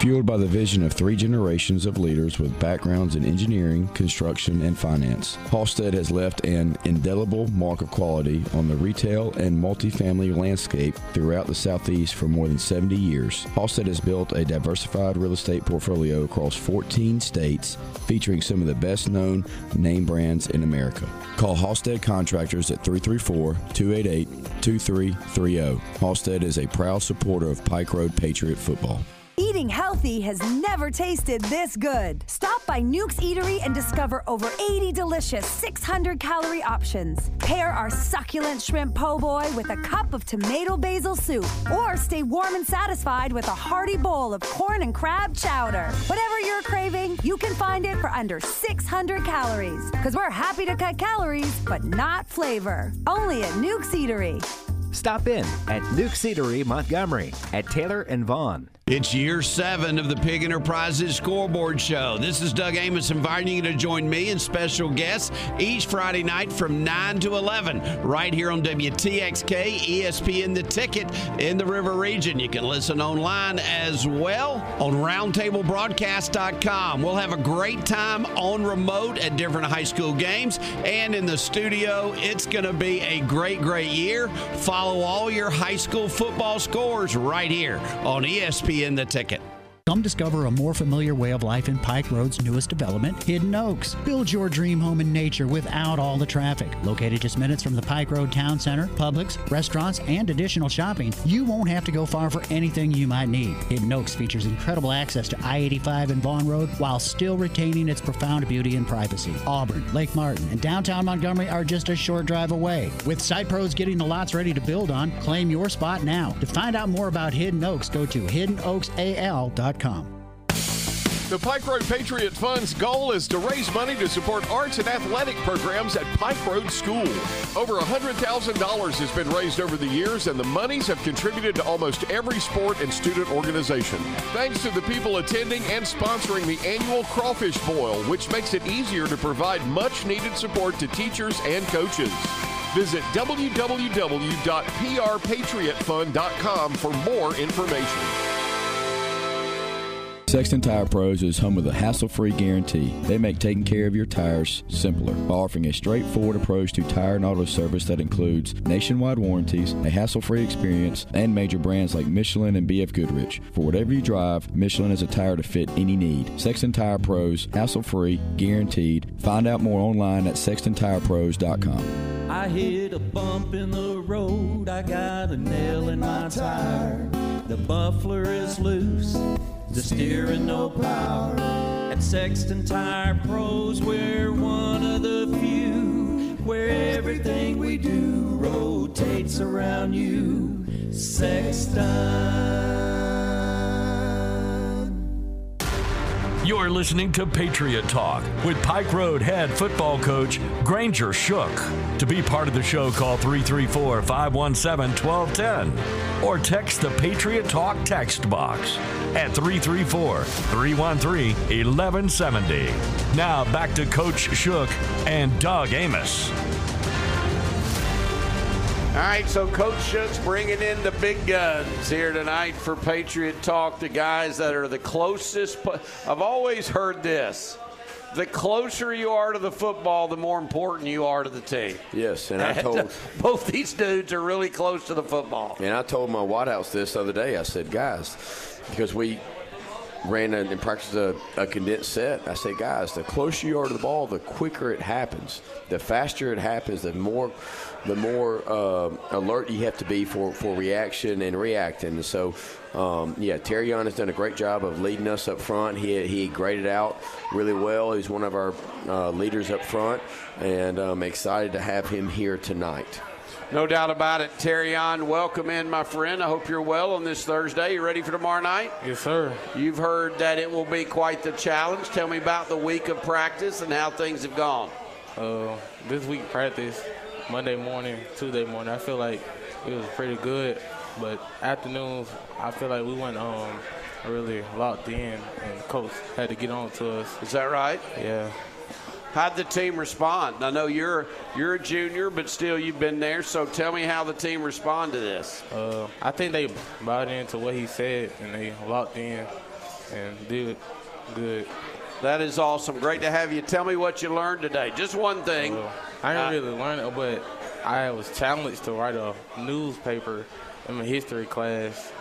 Fueled by the vision of three generations of leaders with backgrounds in engineering, construction, and finance, Halstead has left an indelible mark of quality on the retail and multifamily landscape throughout the Southeast for more than 70 years. Halstead has built a diversified real estate portfolio across 14 states featuring some of the best known name brands in America. Call Halstead Contractors at 334 288 2330. Halstead is a proud supporter of Pike Road Patriot football. Eating healthy has never tasted this good. Stop by Newk's Eatery and discover over 80 delicious 600 calorie options. Pair our succulent shrimp po' boy with a cup of tomato basil soup, or stay warm and satisfied with a hearty bowl of corn and crab chowder. Whatever you're craving, you can find it for under 600 calories. Because we're happy to cut calories, but not flavor. Only at Newk's Eatery. Stop in at Newk's Eatery, Montgomery, at Taylor and Vaughn. It's year seven of the Pig Enterprises Scoreboard Show. This is Doug Amos inviting you to join me and special guests each Friday night from 9 to 11, right here on WTXK, ESPN The Ticket in the River Region. You can listen online as well on roundtablebroadcast.com. We'll have a great time on remote at different high school games and in the studio. It's going to be a great, great year. Follow all your high school football scores right here on ESPN The Ticket. Come discover a more familiar way of life in Pike Road's newest development, Hidden Oaks. Build your dream home in nature without all the traffic. Located just minutes from the Pike Road Town Center, Publix, restaurants, and additional shopping, you won't have to go far for anything you might need. Hidden Oaks features incredible access to I 85 and Vaughn Road while still retaining its profound beauty and privacy. Auburn, Lake Martin, and downtown Montgomery are just a short drive away. With site pros getting the lots ready to build on, claim your spot now. To find out more about Hidden Oaks, go to hiddenoaksal.com. The Pike Road Patriot Fund's goal is to raise money to support arts and athletic programs at Pike Road School. Over $100,000 has been raised over the years, and the monies have contributed to almost every sport and student organization. Thanks to the people attending and sponsoring the annual Crawfish Boil, which makes it easier to provide much needed support to teachers and coaches. Visit www.prpatriotfund.com for more information. Sexton Tire Pros is home of the hassle-free guarantee. They make taking care of your tires simpler by offering a straightforward approach to tire and auto service that includes nationwide warranties, a hassle-free experience, and major brands like Michelin and BF Goodrich. For whatever you drive, Michelin is a tire to fit any need. Sexton Tire Pros, hassle-free, guaranteed. Find out more online at sextontirepros.com. I hit a bump in the road, I got a nail in my tire. The muffler is loose, the steering no power. At Sexton Tire Pros, we're one of the few where everything we do rotates around you. Sexton. You're listening to Patriot Talk with Pike Road head football coach Granger Shook. To be part of the show, call 334 517 1210 or text the Patriot Talk text box at 334 313 1170. Now back to Coach Shook and Doug Amos. All right, so Coach Shook's bringing in the big guns here tonight for Patriot Talk, the guys that are the closest. I've always heard this. the closer you are to the football, the more important you are to the team. Yes, and I *laughs* told both these dudes are really close to the football. And I told my White House this the other day. I said, guys, because we ran and practiced a, a, condensed set. I said, guys, the closer you are to the ball, the quicker it happens. The faster it happens, the more the more uh, alert you have to be for, for reaction and reacting. So, um, yeah, Terrion has done a great job of leading us up front. He, he graded out really well. He's one of our uh, leaders up front, and I'm excited to have him here tonight. No doubt about it. Terrion, welcome in, my friend. I hope you're well on this Thursday. You ready for tomorrow night? Yes, sir. You've heard that it will be quite the challenge. Tell me about the week of practice and how things have gone. Uh, this week practice, Monday morning, Tuesday morning, I feel like it was pretty good. But afternoons, I feel like we went um, really locked in, and coach had to get on to us. Is that right? Yeah. How'd the team respond? I know you're you're a junior, but still you've been there. So tell me how the team responded to this. Uh, I think they bought into what he said and they locked in and did good. That is awesome. Great to have you. Tell me what you learned today. Just one thing. I didn't really learn it, but I was challenged to write a newspaper in my history class.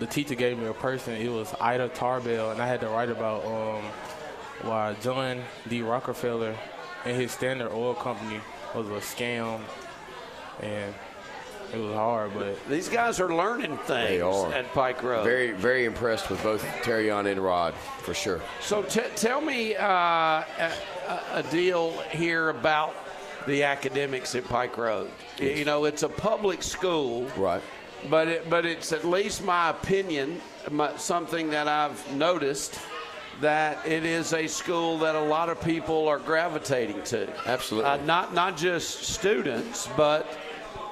The teacher gave me a person. It was Ida Tarbell, and I had to write about um, why John D. Rockefeller and his Standard Oil Company was a scam, and it was hard. But these guys are learning things at Pike Road. Very, very impressed with both Terrion and Rod, for sure. So t- tell me uh, a, a deal here about the academics at Pike Road. Yes. You know, it's a public school, right? But it, but it's at least my opinion, my, something that I've noticed that it is a school that a lot of people are gravitating to. Absolutely. Uh, not not just students, but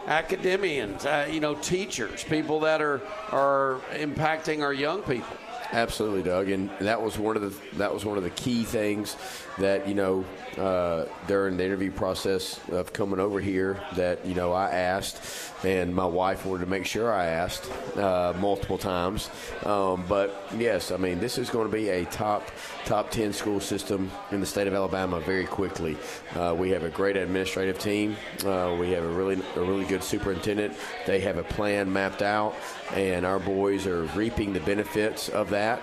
academians, uh, you know, teachers, people that are are impacting our young people. Absolutely, Doug, and that was one of the that was one of the key things that you know uh, during the interview process of coming over here that you know I asked, and my wife wanted to make sure I asked uh, multiple times. Um, but yes, I mean this is going to be a top top ten school system in the state of Alabama very quickly. Uh, we have a great administrative team. Uh, we have a really a really good superintendent. They have a plan mapped out, and our boys are reaping the benefits of that that.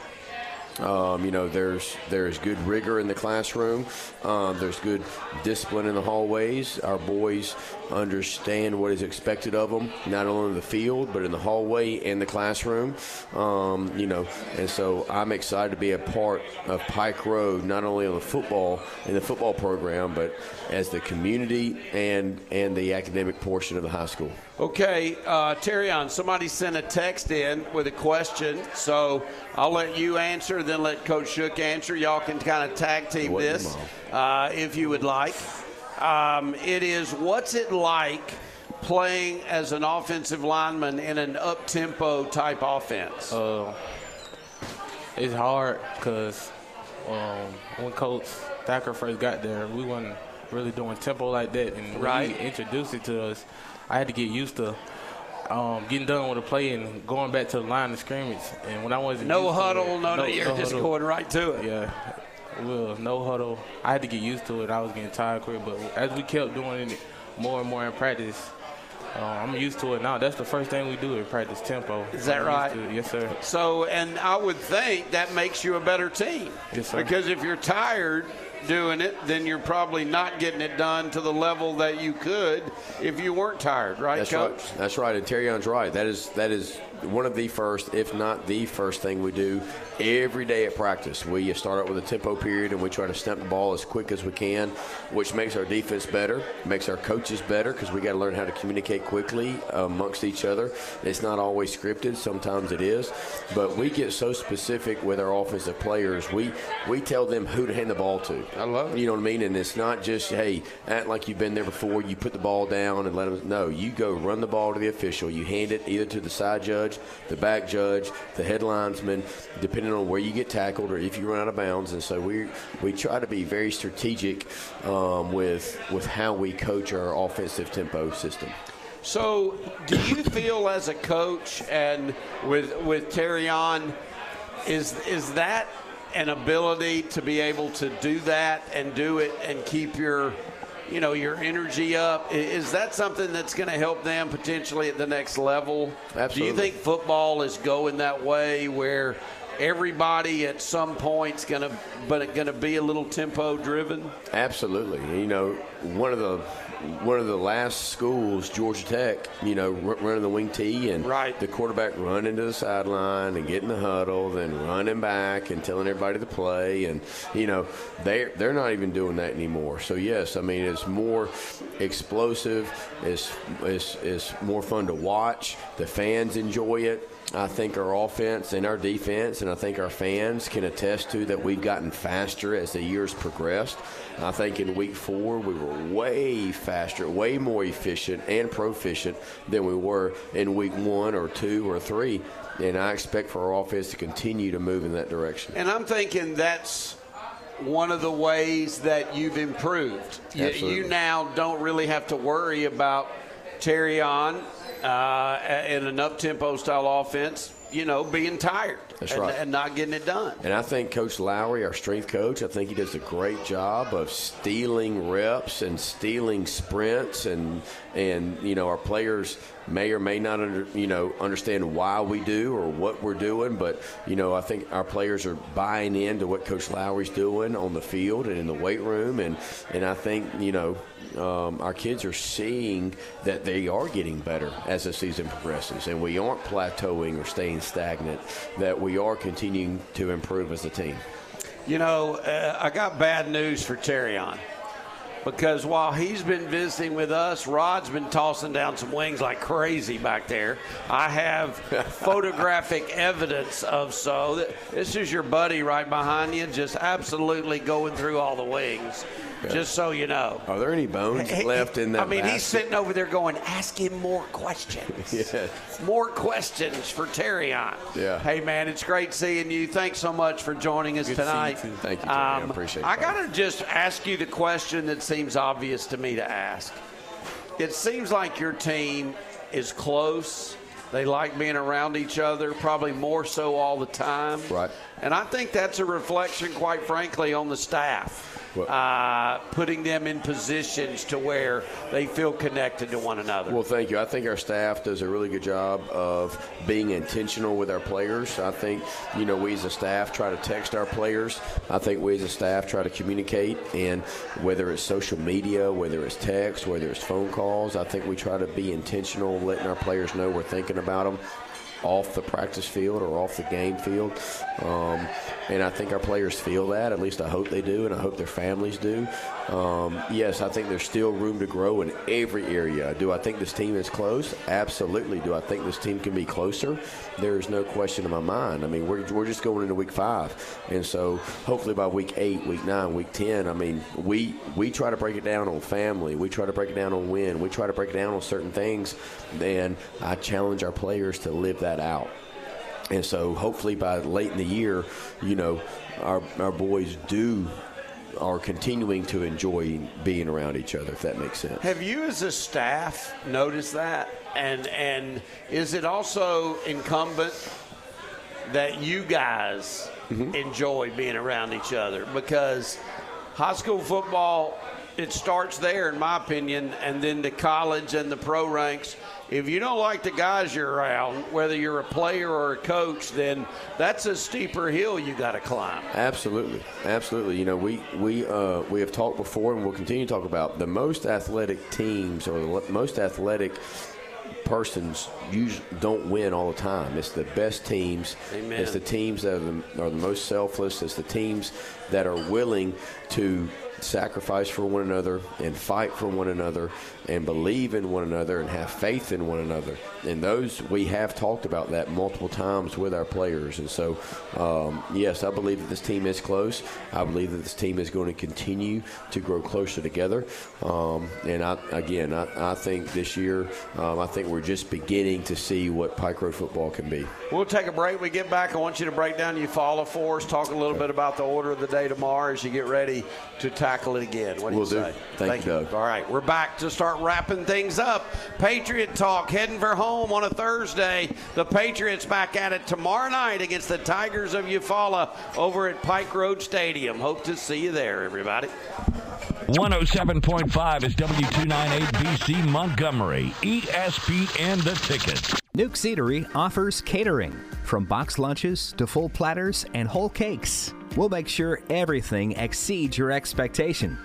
Um, you know, there's there's good rigor in the classroom. Um, there's good discipline in the hallways. Our boys understand what is expected of them, not only in the field but in the hallway and the classroom. Um, you know, and so I'm excited to be a part of Pike Road, not only on the football in the football program, but as the community and and the academic portion of the high school. Okay, uh, Terrion, somebody sent a text in with a question, so I'll let you answer, then let Coach Shook answer. Y'all can kind of tag team this uh, if you would like. Um, it is what's it like playing as an offensive lineman in an up tempo type offense? Uh, it's hard because um, when Coach Thacker first got there, we weren't really doing tempo like that, and right. he introduced it to us I had to get used to um, getting done with a play and going back to the line of scrimmage. And when I wasn't no huddle, it, no, no, you're no just huddle. going right to it. Yeah, well, no huddle. I had to get used to it. I was getting tired quick, but as we kept doing it more and more in practice. Uh, I'm used to it now. That's the first thing we do in practice tempo. Is that I'm right? Yes, sir. So, and I would think that makes you a better team. Yes, sir. Because if you're tired, doing it, then you're probably not getting it done to the level that you could if you weren't tired, right, That's Coach? Right. That's right. And Terrion's right. That is that is one of the first, if not the first thing we do every day at practice. We start out with a tempo period and we try to snap the ball as quick as we can, which makes our defense better, makes our coaches better because we got to learn how to communicate quickly amongst each other. It's not always scripted, sometimes it is, but we get so specific with our offensive players. We we tell them who to hand the ball to. I love it. You know what I mean? And it's not just hey, act like you've been there before. You put the ball down and let them. No, you go run the ball to the official. You hand it either to the side judge, the back judge, the head linesman, depending depending on where you get tackled or if you run out of bounds. And so we we try to be very strategic um, with with how we coach our offensive tempo system. So, do you feel as a coach and with with Terrion, is is that an ability to be able to do that and do it and keep your you know your energy up is that something that's going to help them potentially at the next level Absolutely. do you think football is going that way where everybody at some point's going to but going to be a little tempo driven Absolutely. You know, one of the one of the last schools, Georgia Tech, you know, r- running the wing tee and the quarterback running to the sideline and getting the huddle, then running back and telling everybody to play, and you know, they they're not even doing that anymore. So yes, I mean it's more explosive. It's it's, it's more fun to watch. The fans enjoy it. I think our offense and our defense, and I think our fans can attest to that we've gotten faster as the years progressed. I think in week four, we were way faster, way more efficient and proficient than we were in week one or two or three. And I expect for our offense to continue to move in that direction. And I'm thinking that's one of the ways that you've improved. You, you now don't really have to worry about Terrion uh, in an up tempo style offense, you know, being tired That's and, right. and not getting it done. And I think Coach Lowry, our strength coach, I think he does a great job of stealing reps and stealing sprints, and and you know our players may or may not under, you know understand why we do or what we're doing, but you know I think our players are buying into what Coach Lowry's doing on the field and in the weight room, and and I think you know um, our kids are seeing that they are getting better as the season progresses, and we aren't plateauing or staying stagnant. That we are continuing to improve as a team. You know, uh, I got bad news for Terrion. Because while he's been visiting with us, Rod's been tossing down some wings like crazy back there. I have *laughs* photographic evidence of so. This is your buddy right behind you, just absolutely going through all the wings. Just so you know. Are there any bones left in that? I mean, he's sitting over there going, ask him more questions. *laughs* Yeah. More questions for Terrion. Yeah. Hey, man, it's great seeing you. Thanks so much for joining us Good to you, tonight. Thank you, Terry. I um, appreciate it, I got to just ask you the question that seems obvious to me to ask. It seems like your team is close. They like being around each other, probably more so all the time. Right. And I think that's a reflection, quite frankly, on the staff. Uh, putting them in positions to where they feel connected to one another. Well, thank you. I think our staff does a really good job of being intentional with our players. I think, you know, we as a staff try to text our players. I think we as a staff try to communicate, and whether it's social media, whether it's text, whether it's phone calls, I think we try to be intentional, letting our players know we're thinking about them off the practice field or off the game field. Um, and I think our players feel that. At least I hope they do, and I hope their families do. Um, yes, I think there's still room to grow in every area. Do I think this team is close? Absolutely. Do I think this team can be closer? There's no question in my mind. I mean, we're, we're just going into week five, and so hopefully by week eight, week nine, week ten, I mean, we we try to break it down on family. We try to break it down on win. We try to break it down on certain things. And I challenge our players to live that out. And so hopefully by late in the year, you know, our, our boys do are continuing to enjoy being around each other, if that makes sense. Have you, as a staff, noticed that? And and is it also incumbent that you guys mm-hmm. enjoy being around each other? Because high school football, it starts there, in my opinion, and then the college and the pro ranks. If you don't like the guys you're around, whether you're a player or a coach, then that's a steeper hill you got to climb. Absolutely, absolutely. You know, we we uh, we have talked before, and we'll continue to talk about the most athletic teams or the most athletic persons usually don't win all the time. It's the best teams. Amen. It's the teams that are the, are the most selfless. It's the teams that are willing to sacrifice for one another and fight for one another and believe in one another and have faith in one another. And those we have talked about that multiple times with our players. And so, um, yes, I believe that this team is close. I believe that this team is going to continue to grow closer together. Um, and I, again, I, I think this year, um, I think we're just beginning to see what Pike Road football can be. We'll take a break. We get back. I want you to break down your follow for us. Talk a little bit about the order of the day tomorrow as you get ready to tackle it again. What do we'll you do. say? Thank you, Doug. All right, we're back to start wrapping things up. Patriot Talk heading for home on a Thursday. The Patriots back at it tomorrow night against the Tigers of Eufaula over at Pike Road Stadium. Hope to see you there, everybody. 107.5 is W298BC Montgomery. ESPN the ticket. Newk's Eatery offers catering, from box lunches to full platters and whole cakes. We'll make sure everything exceeds your expectation.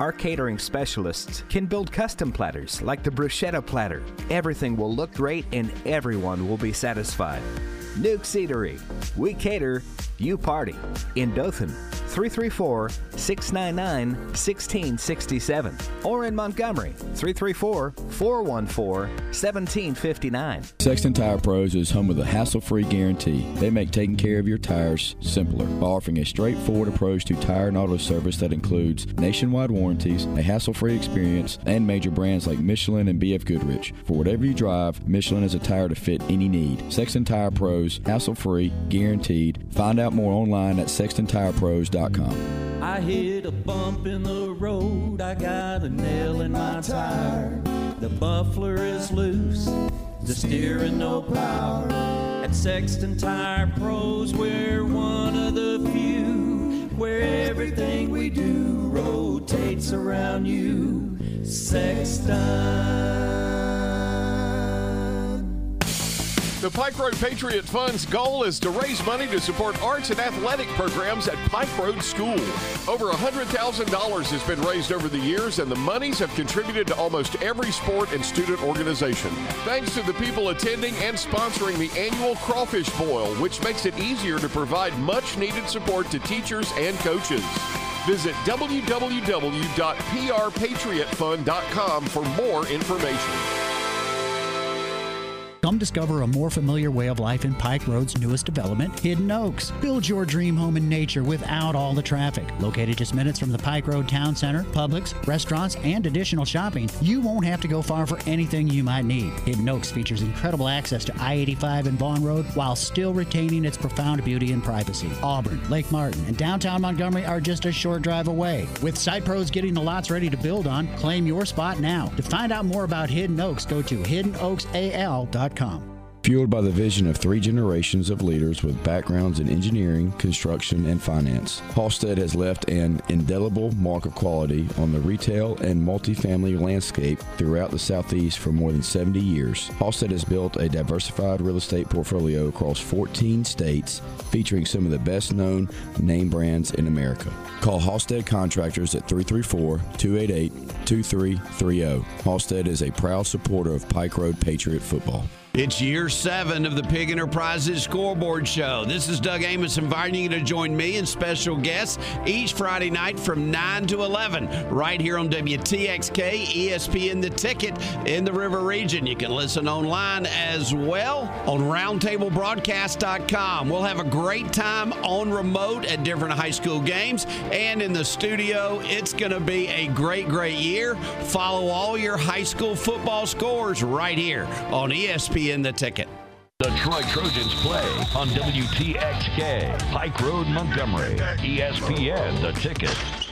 Our catering specialists can build custom platters like the bruschetta platter. Everything will look great and everyone will be satisfied. Newk's Eatery. We cater, you party. In Dothan, 334 699 1667. Or in Montgomery, 334 414 1759. Sexton Tire Pros is home of the hassle-free guarantee. They make taking care of your tires simpler by offering a straightforward approach to tire and auto service that includes nationwide warranties, a hassle-free experience, and major brands like Michelin and BF Goodrich. For whatever you drive, Michelin has a tire to fit any need. Sexton Tire Pros, hassle-free, guaranteed. Find out more online at sextontirepros.com. I hit a bump in the road, I got a nail in my tire. The is loose, the steering no power. At Sexton Tire Pros, we're one of the few where everything we do rotates around you. Sexton. The Pike Road Patriot Fund's goal is to raise money to support arts and athletic programs at Pike Road School. Over $100,000 has been raised over the years, and the monies have contributed to almost every sport and student organization. Thanks to the people attending and sponsoring the annual Crawfish Boil, which makes it easier to provide much needed support to teachers and coaches. Visit www.prpatriotfund.com for more information. Come discover a more familiar way of life in Pike Road's newest development, Hidden Oaks. Build your dream home in nature without all the traffic. Located just minutes from the Pike Road Town Center, Publix, restaurants, and additional shopping, you won't have to go far for anything you might need. Hidden Oaks features incredible access to I 85 and Vaughn Road while still retaining its profound beauty and privacy. Auburn, Lake Martin, and downtown Montgomery are just a short drive away. With site pros getting the lots ready to build on, claim your spot now. To find out more about Hidden Oaks, go to hiddenoaksal.com. Fueled by the vision of three generations of leaders with backgrounds in engineering, construction, and finance, Halstead has left an indelible mark of quality on the retail and multifamily landscape throughout the Southeast for more than 70 years. Halstead has built a diversified real estate portfolio across 14 states, featuring some of the best known name brands in America. Call Halstead Contractors at 334 288 2330. Halstead is a proud supporter of Pike Road Patriot football. It's year seven of the Pig Enterprises Scoreboard Show. This is Doug Amos inviting you to join me and special guests each Friday night from 9 to 11, right here on WTXK ESPN The Ticket in the River Region. You can listen online as well on roundtablebroadcast.com. We'll have a great time on remote at different high school games and in the studio. It's going to be a great, great year. Follow all your high school football scores right here on ESPN The Ticket. The Troy Trojans play on WTXK, Pike Road, Montgomery. ESPN, the ticket.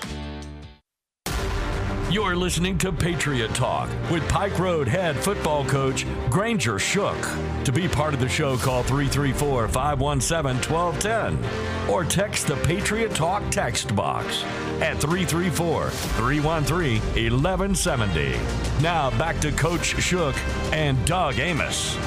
You're listening to Patriot Talk with Pike Road head football coach Granger Shook. To be part of the show, call 334 517 1210 or text the Patriot Talk text box at 334 313 1170. Now back to Coach Shook and Doug Amos.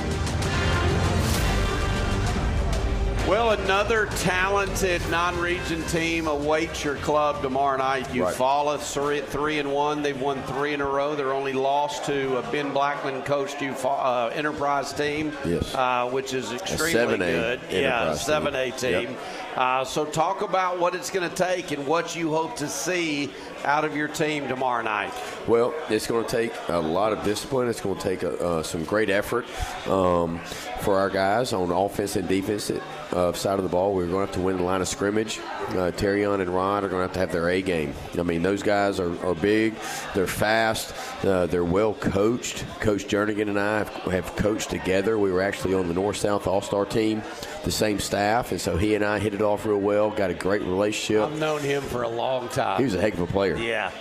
Well, another talented non-region team awaits your club tomorrow night. Eufaula three, three and one. They've won three in a row. They're only lost to a Ben Blackman coached Eufa- uh, Enterprise team, Yes. uh, which is extremely 7A good. Yeah, seven A team. team. Yep. Uh, so talk about what it's going to take and what you hope to see out of your team tomorrow night. Well, it's going to take a lot of discipline. It's going to take uh, uh, some great effort um, for our guys on offense and defense. Uh, side of the ball, We're going to have to win the line of scrimmage. Uh, Terrion and Rod are going to have to have their A game. I mean, those guys are, are big, they're fast, uh, they're well coached. Coach Jernigan and I have, have coached together. We were actually on the North South All Star team, the same staff, and so he and I hit it off real well. Got a great relationship. I've known him for a long time. He was a heck of a player. Yeah.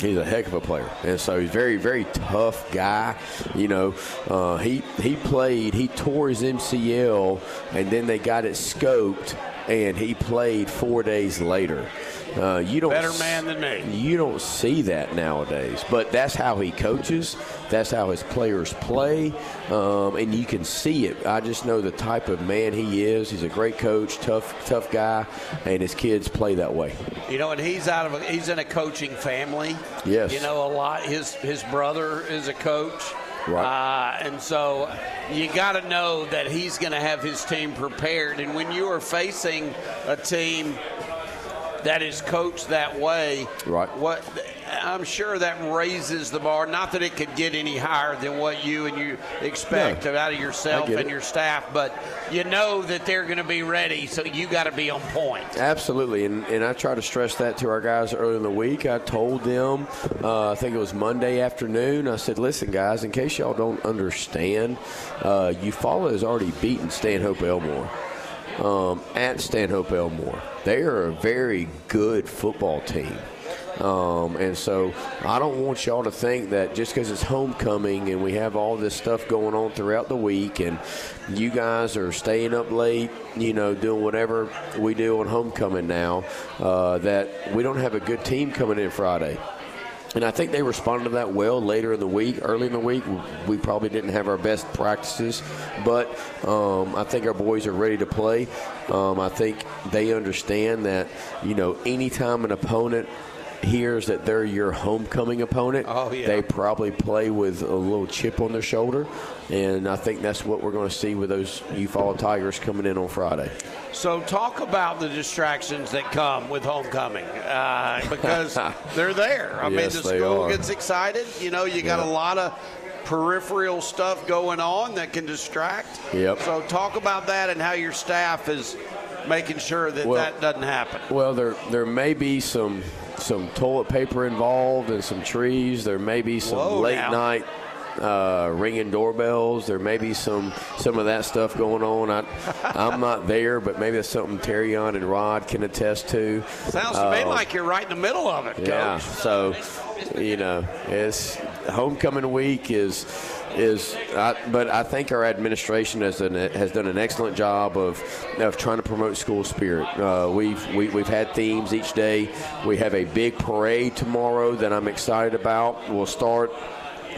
He's a heck of a player, and so he's very, very tough guy. You know, uh, he he played. He tore his MCL, and then they got it scoped, and he played four days later. Uh, you don't Better man than me. You don't see that nowadays, but that's how he coaches. That's how his players play, um, and you can see it. I just know the type of man he is. He's a great coach, tough, tough guy, and his kids play that way. You know, and he's out of a, he's in a coaching family. Yes. You know, a lot. His his brother is a coach. Right. Uh, and so you got to know that he's going to have his team prepared. And when you are facing a team that is coached that way, Right. what I'm sure that raises the bar. Not that it could get any higher than what you and you expect No. out of yourself and it. your staff, but you know that they're going to be ready. So you got to be on point. Absolutely, and, and I try to stress that to our guys early in the week. I told them, uh, I think it was Monday afternoon, I said, listen, guys, in case y'all don't understand, uh, Eufaula has already beaten Stanhope Elmore um, at Stanhope Elmore. They are a very good football team. Um, and so I don't want y'all to think that just because it's homecoming and we have all this stuff going on throughout the week and you guys are staying up late, you know, doing whatever we do on homecoming now, uh, that we don't have a good team coming in Friday. And I think they responded to that well later in the week. Early in the week, we probably didn't have our best practices, but um, I think our boys are ready to play. Um, I think they understand that, you know, anytime an opponent hears that they're your homecoming opponent, Oh, yeah. they probably play with a little chip on their shoulder. And I think that's what we're going to see with those Eufaula Tigers coming in on Friday. So talk about the distractions that come with homecoming uh, because *laughs* they're there. I Yes, mean, the school are. gets excited. You know, you got Yeah. a lot of peripheral stuff going on that can distract. Yep. So talk about that and how your staff is making sure that Well- that doesn't happen. Well, there there may be some some toilet paper involved and some trees. There may be some Whoa, late now. night uh, ringing doorbells. There may be some some of that stuff going on. I I'm not there, but maybe that's something Terrion and Rod can attest to. Sounds to me Uh, like you're right in the middle of it, yeah. Coach. So, you know, it's homecoming week is is. I, but I think our administration has done has done an excellent job of of trying to promote school spirit. Uh, we've we, we've had themes each day. We have a big parade tomorrow that I'm excited about. We'll start.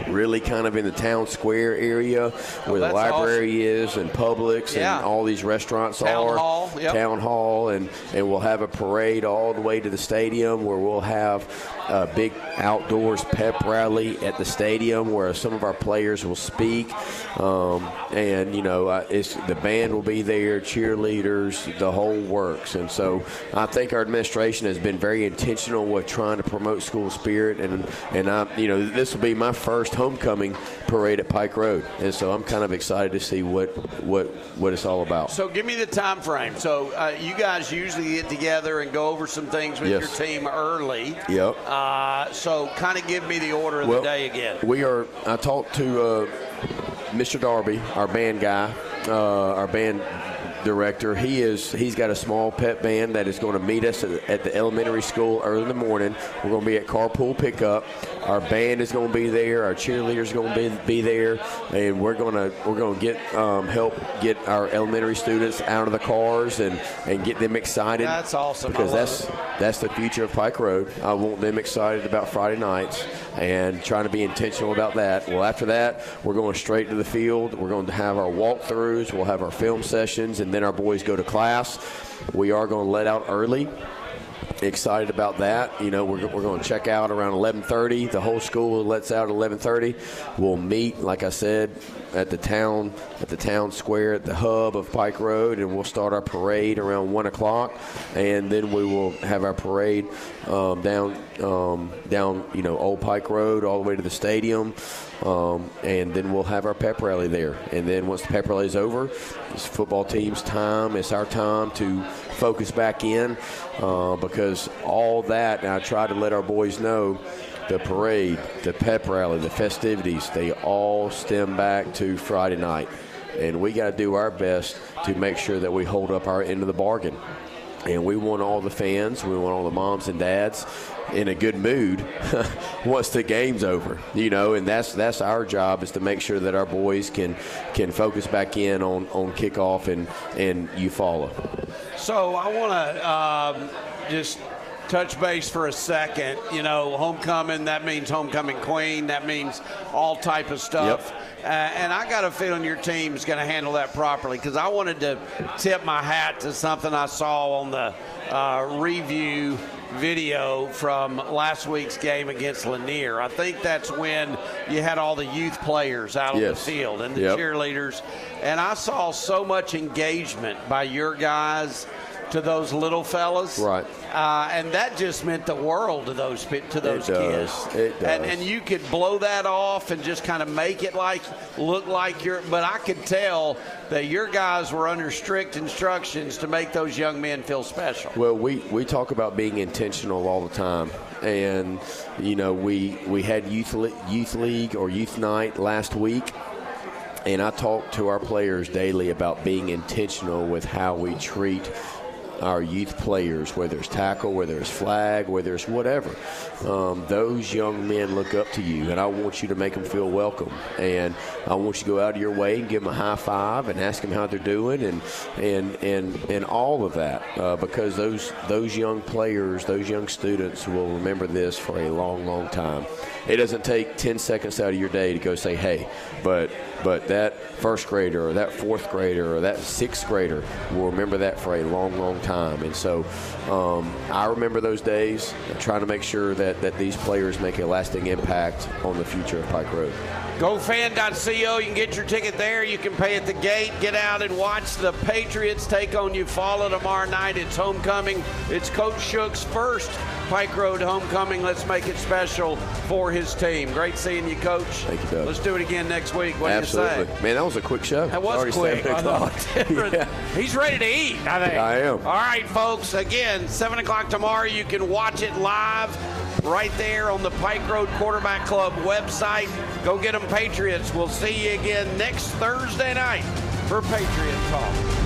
Really, kind of in the town square area where the that's library is, and Publix, Yeah. and all these restaurants Town are. hall, yep. Town hall, and, and we'll have a parade all the way to the stadium where we'll have a big outdoors pep rally at the stadium where some of our players will speak. Um, and, you know, uh, it's, the band will be there, cheerleaders, the whole works. And so I think our administration has been very intentional with trying to promote school spirit. And, and I, you know, this will be my first homecoming parade at Pike Road. And so I'm kind of excited to see what, what, what it's all about. So give me the time frame. So uh, you guys usually get together and go over some things with Yes. your team early. Yep. Uh, so kind of give me the order of Well, the day again. We are. I talked to uh, Mr. Darby, our band guy, uh, our band director. He is. He's got a small pet band that is going to meet us at, at the elementary school early in the morning. We're going to be at carpool pickup. Our band is going to be there. Our cheerleaders are going to be be there, and we're going to we're going to get um, help get our elementary students out of the cars and and get them excited. That's awesome. Because that's it. that's the future of Pike Road. I want them excited about Friday nights and trying to be intentional about that. Well, after that, we're going straight to the field. We're going to have our walkthroughs. We'll have our film sessions, and then our boys go to class. We are going to let out early. Excited about that. You know, we're, we're going to check out around 11:30. The whole school lets out at 11:30. We'll meet, like I said, at the town at the town square at the hub of Pike Road, and we'll start our parade around one o'clock, and then we will have our parade um, down um, down you know Old Pike Road all the way to the stadium. Um, and then we'll have our pep rally there. And then once the pep rally is over, it's football team's time. It's our time to focus back in uh, because all that, and I try to let our boys know the parade, the pep rally, the festivities, they all stem back to Friday night. And we got to do our best to make sure that we hold up our end of the bargain. And we want all the fans, we want all the moms and dads in a good mood *laughs* once the game's over. You know, and that's that's our job is to make sure that our boys can can focus back in on, on kickoff and and you follow. So I want to um, just touch base for a second. You know, homecoming that means homecoming queen. That means all type of stuff. Uh, and I got a feeling your team's going to handle that properly because I wanted to tip my hat to something I saw on the uh, review video from last week's game against Lanier. I think that's when you had all the youth players out on the field and the Yep. cheerleaders. And I saw so much engagement by your guys to those little fellas. Right. Uh, and that just meant the world to those to those does. kids. It And, does. and you could blow that off and just kind of make it like look like you're. But I could tell that your guys were under strict instructions to make those young men feel special. Well, we, we talk about being intentional all the time, and you know we we had youth youth league or youth night last week, and I talk to our players daily about being intentional with how we treat our youth players, whether it's tackle, whether it's flag, whether it's whatever. Um, those young men look up to you, and I want you to make them feel welcome. And I want you to go out of your way and give them a high five and ask them how they're doing, and and and and all of that, uh, because those those young players, those young students will remember this for a long, long time. It doesn't take 10 seconds out of your day to go say, hey, but but that first grader or that fourth grader or that sixth grader will remember that for a long, long time. And so um, I remember those days, trying to make sure that, that these players make a lasting impact on the future of Pike Road. GoFan.co, you can get your ticket there. You can pay at the gate. Get out and watch the Patriots take on Eufaula tomorrow night. It's homecoming. It's Coach Shook's first Pike Road homecoming. Let's make it special for his team. Great seeing you, Coach. Thank you, Doug. Let's do it again next week. What Absolutely. do you say? Man, that was a quick show. That was Already quick. 7 I o'clock. *laughs* Yeah. He's ready to eat, I think. I am. All right, folks. Again, 7 o'clock tomorrow. You can watch it live right there on the Pike Road Quarterback Club website. Go get them, Patriots. We'll see you again next Thursday night for Patriot Talk.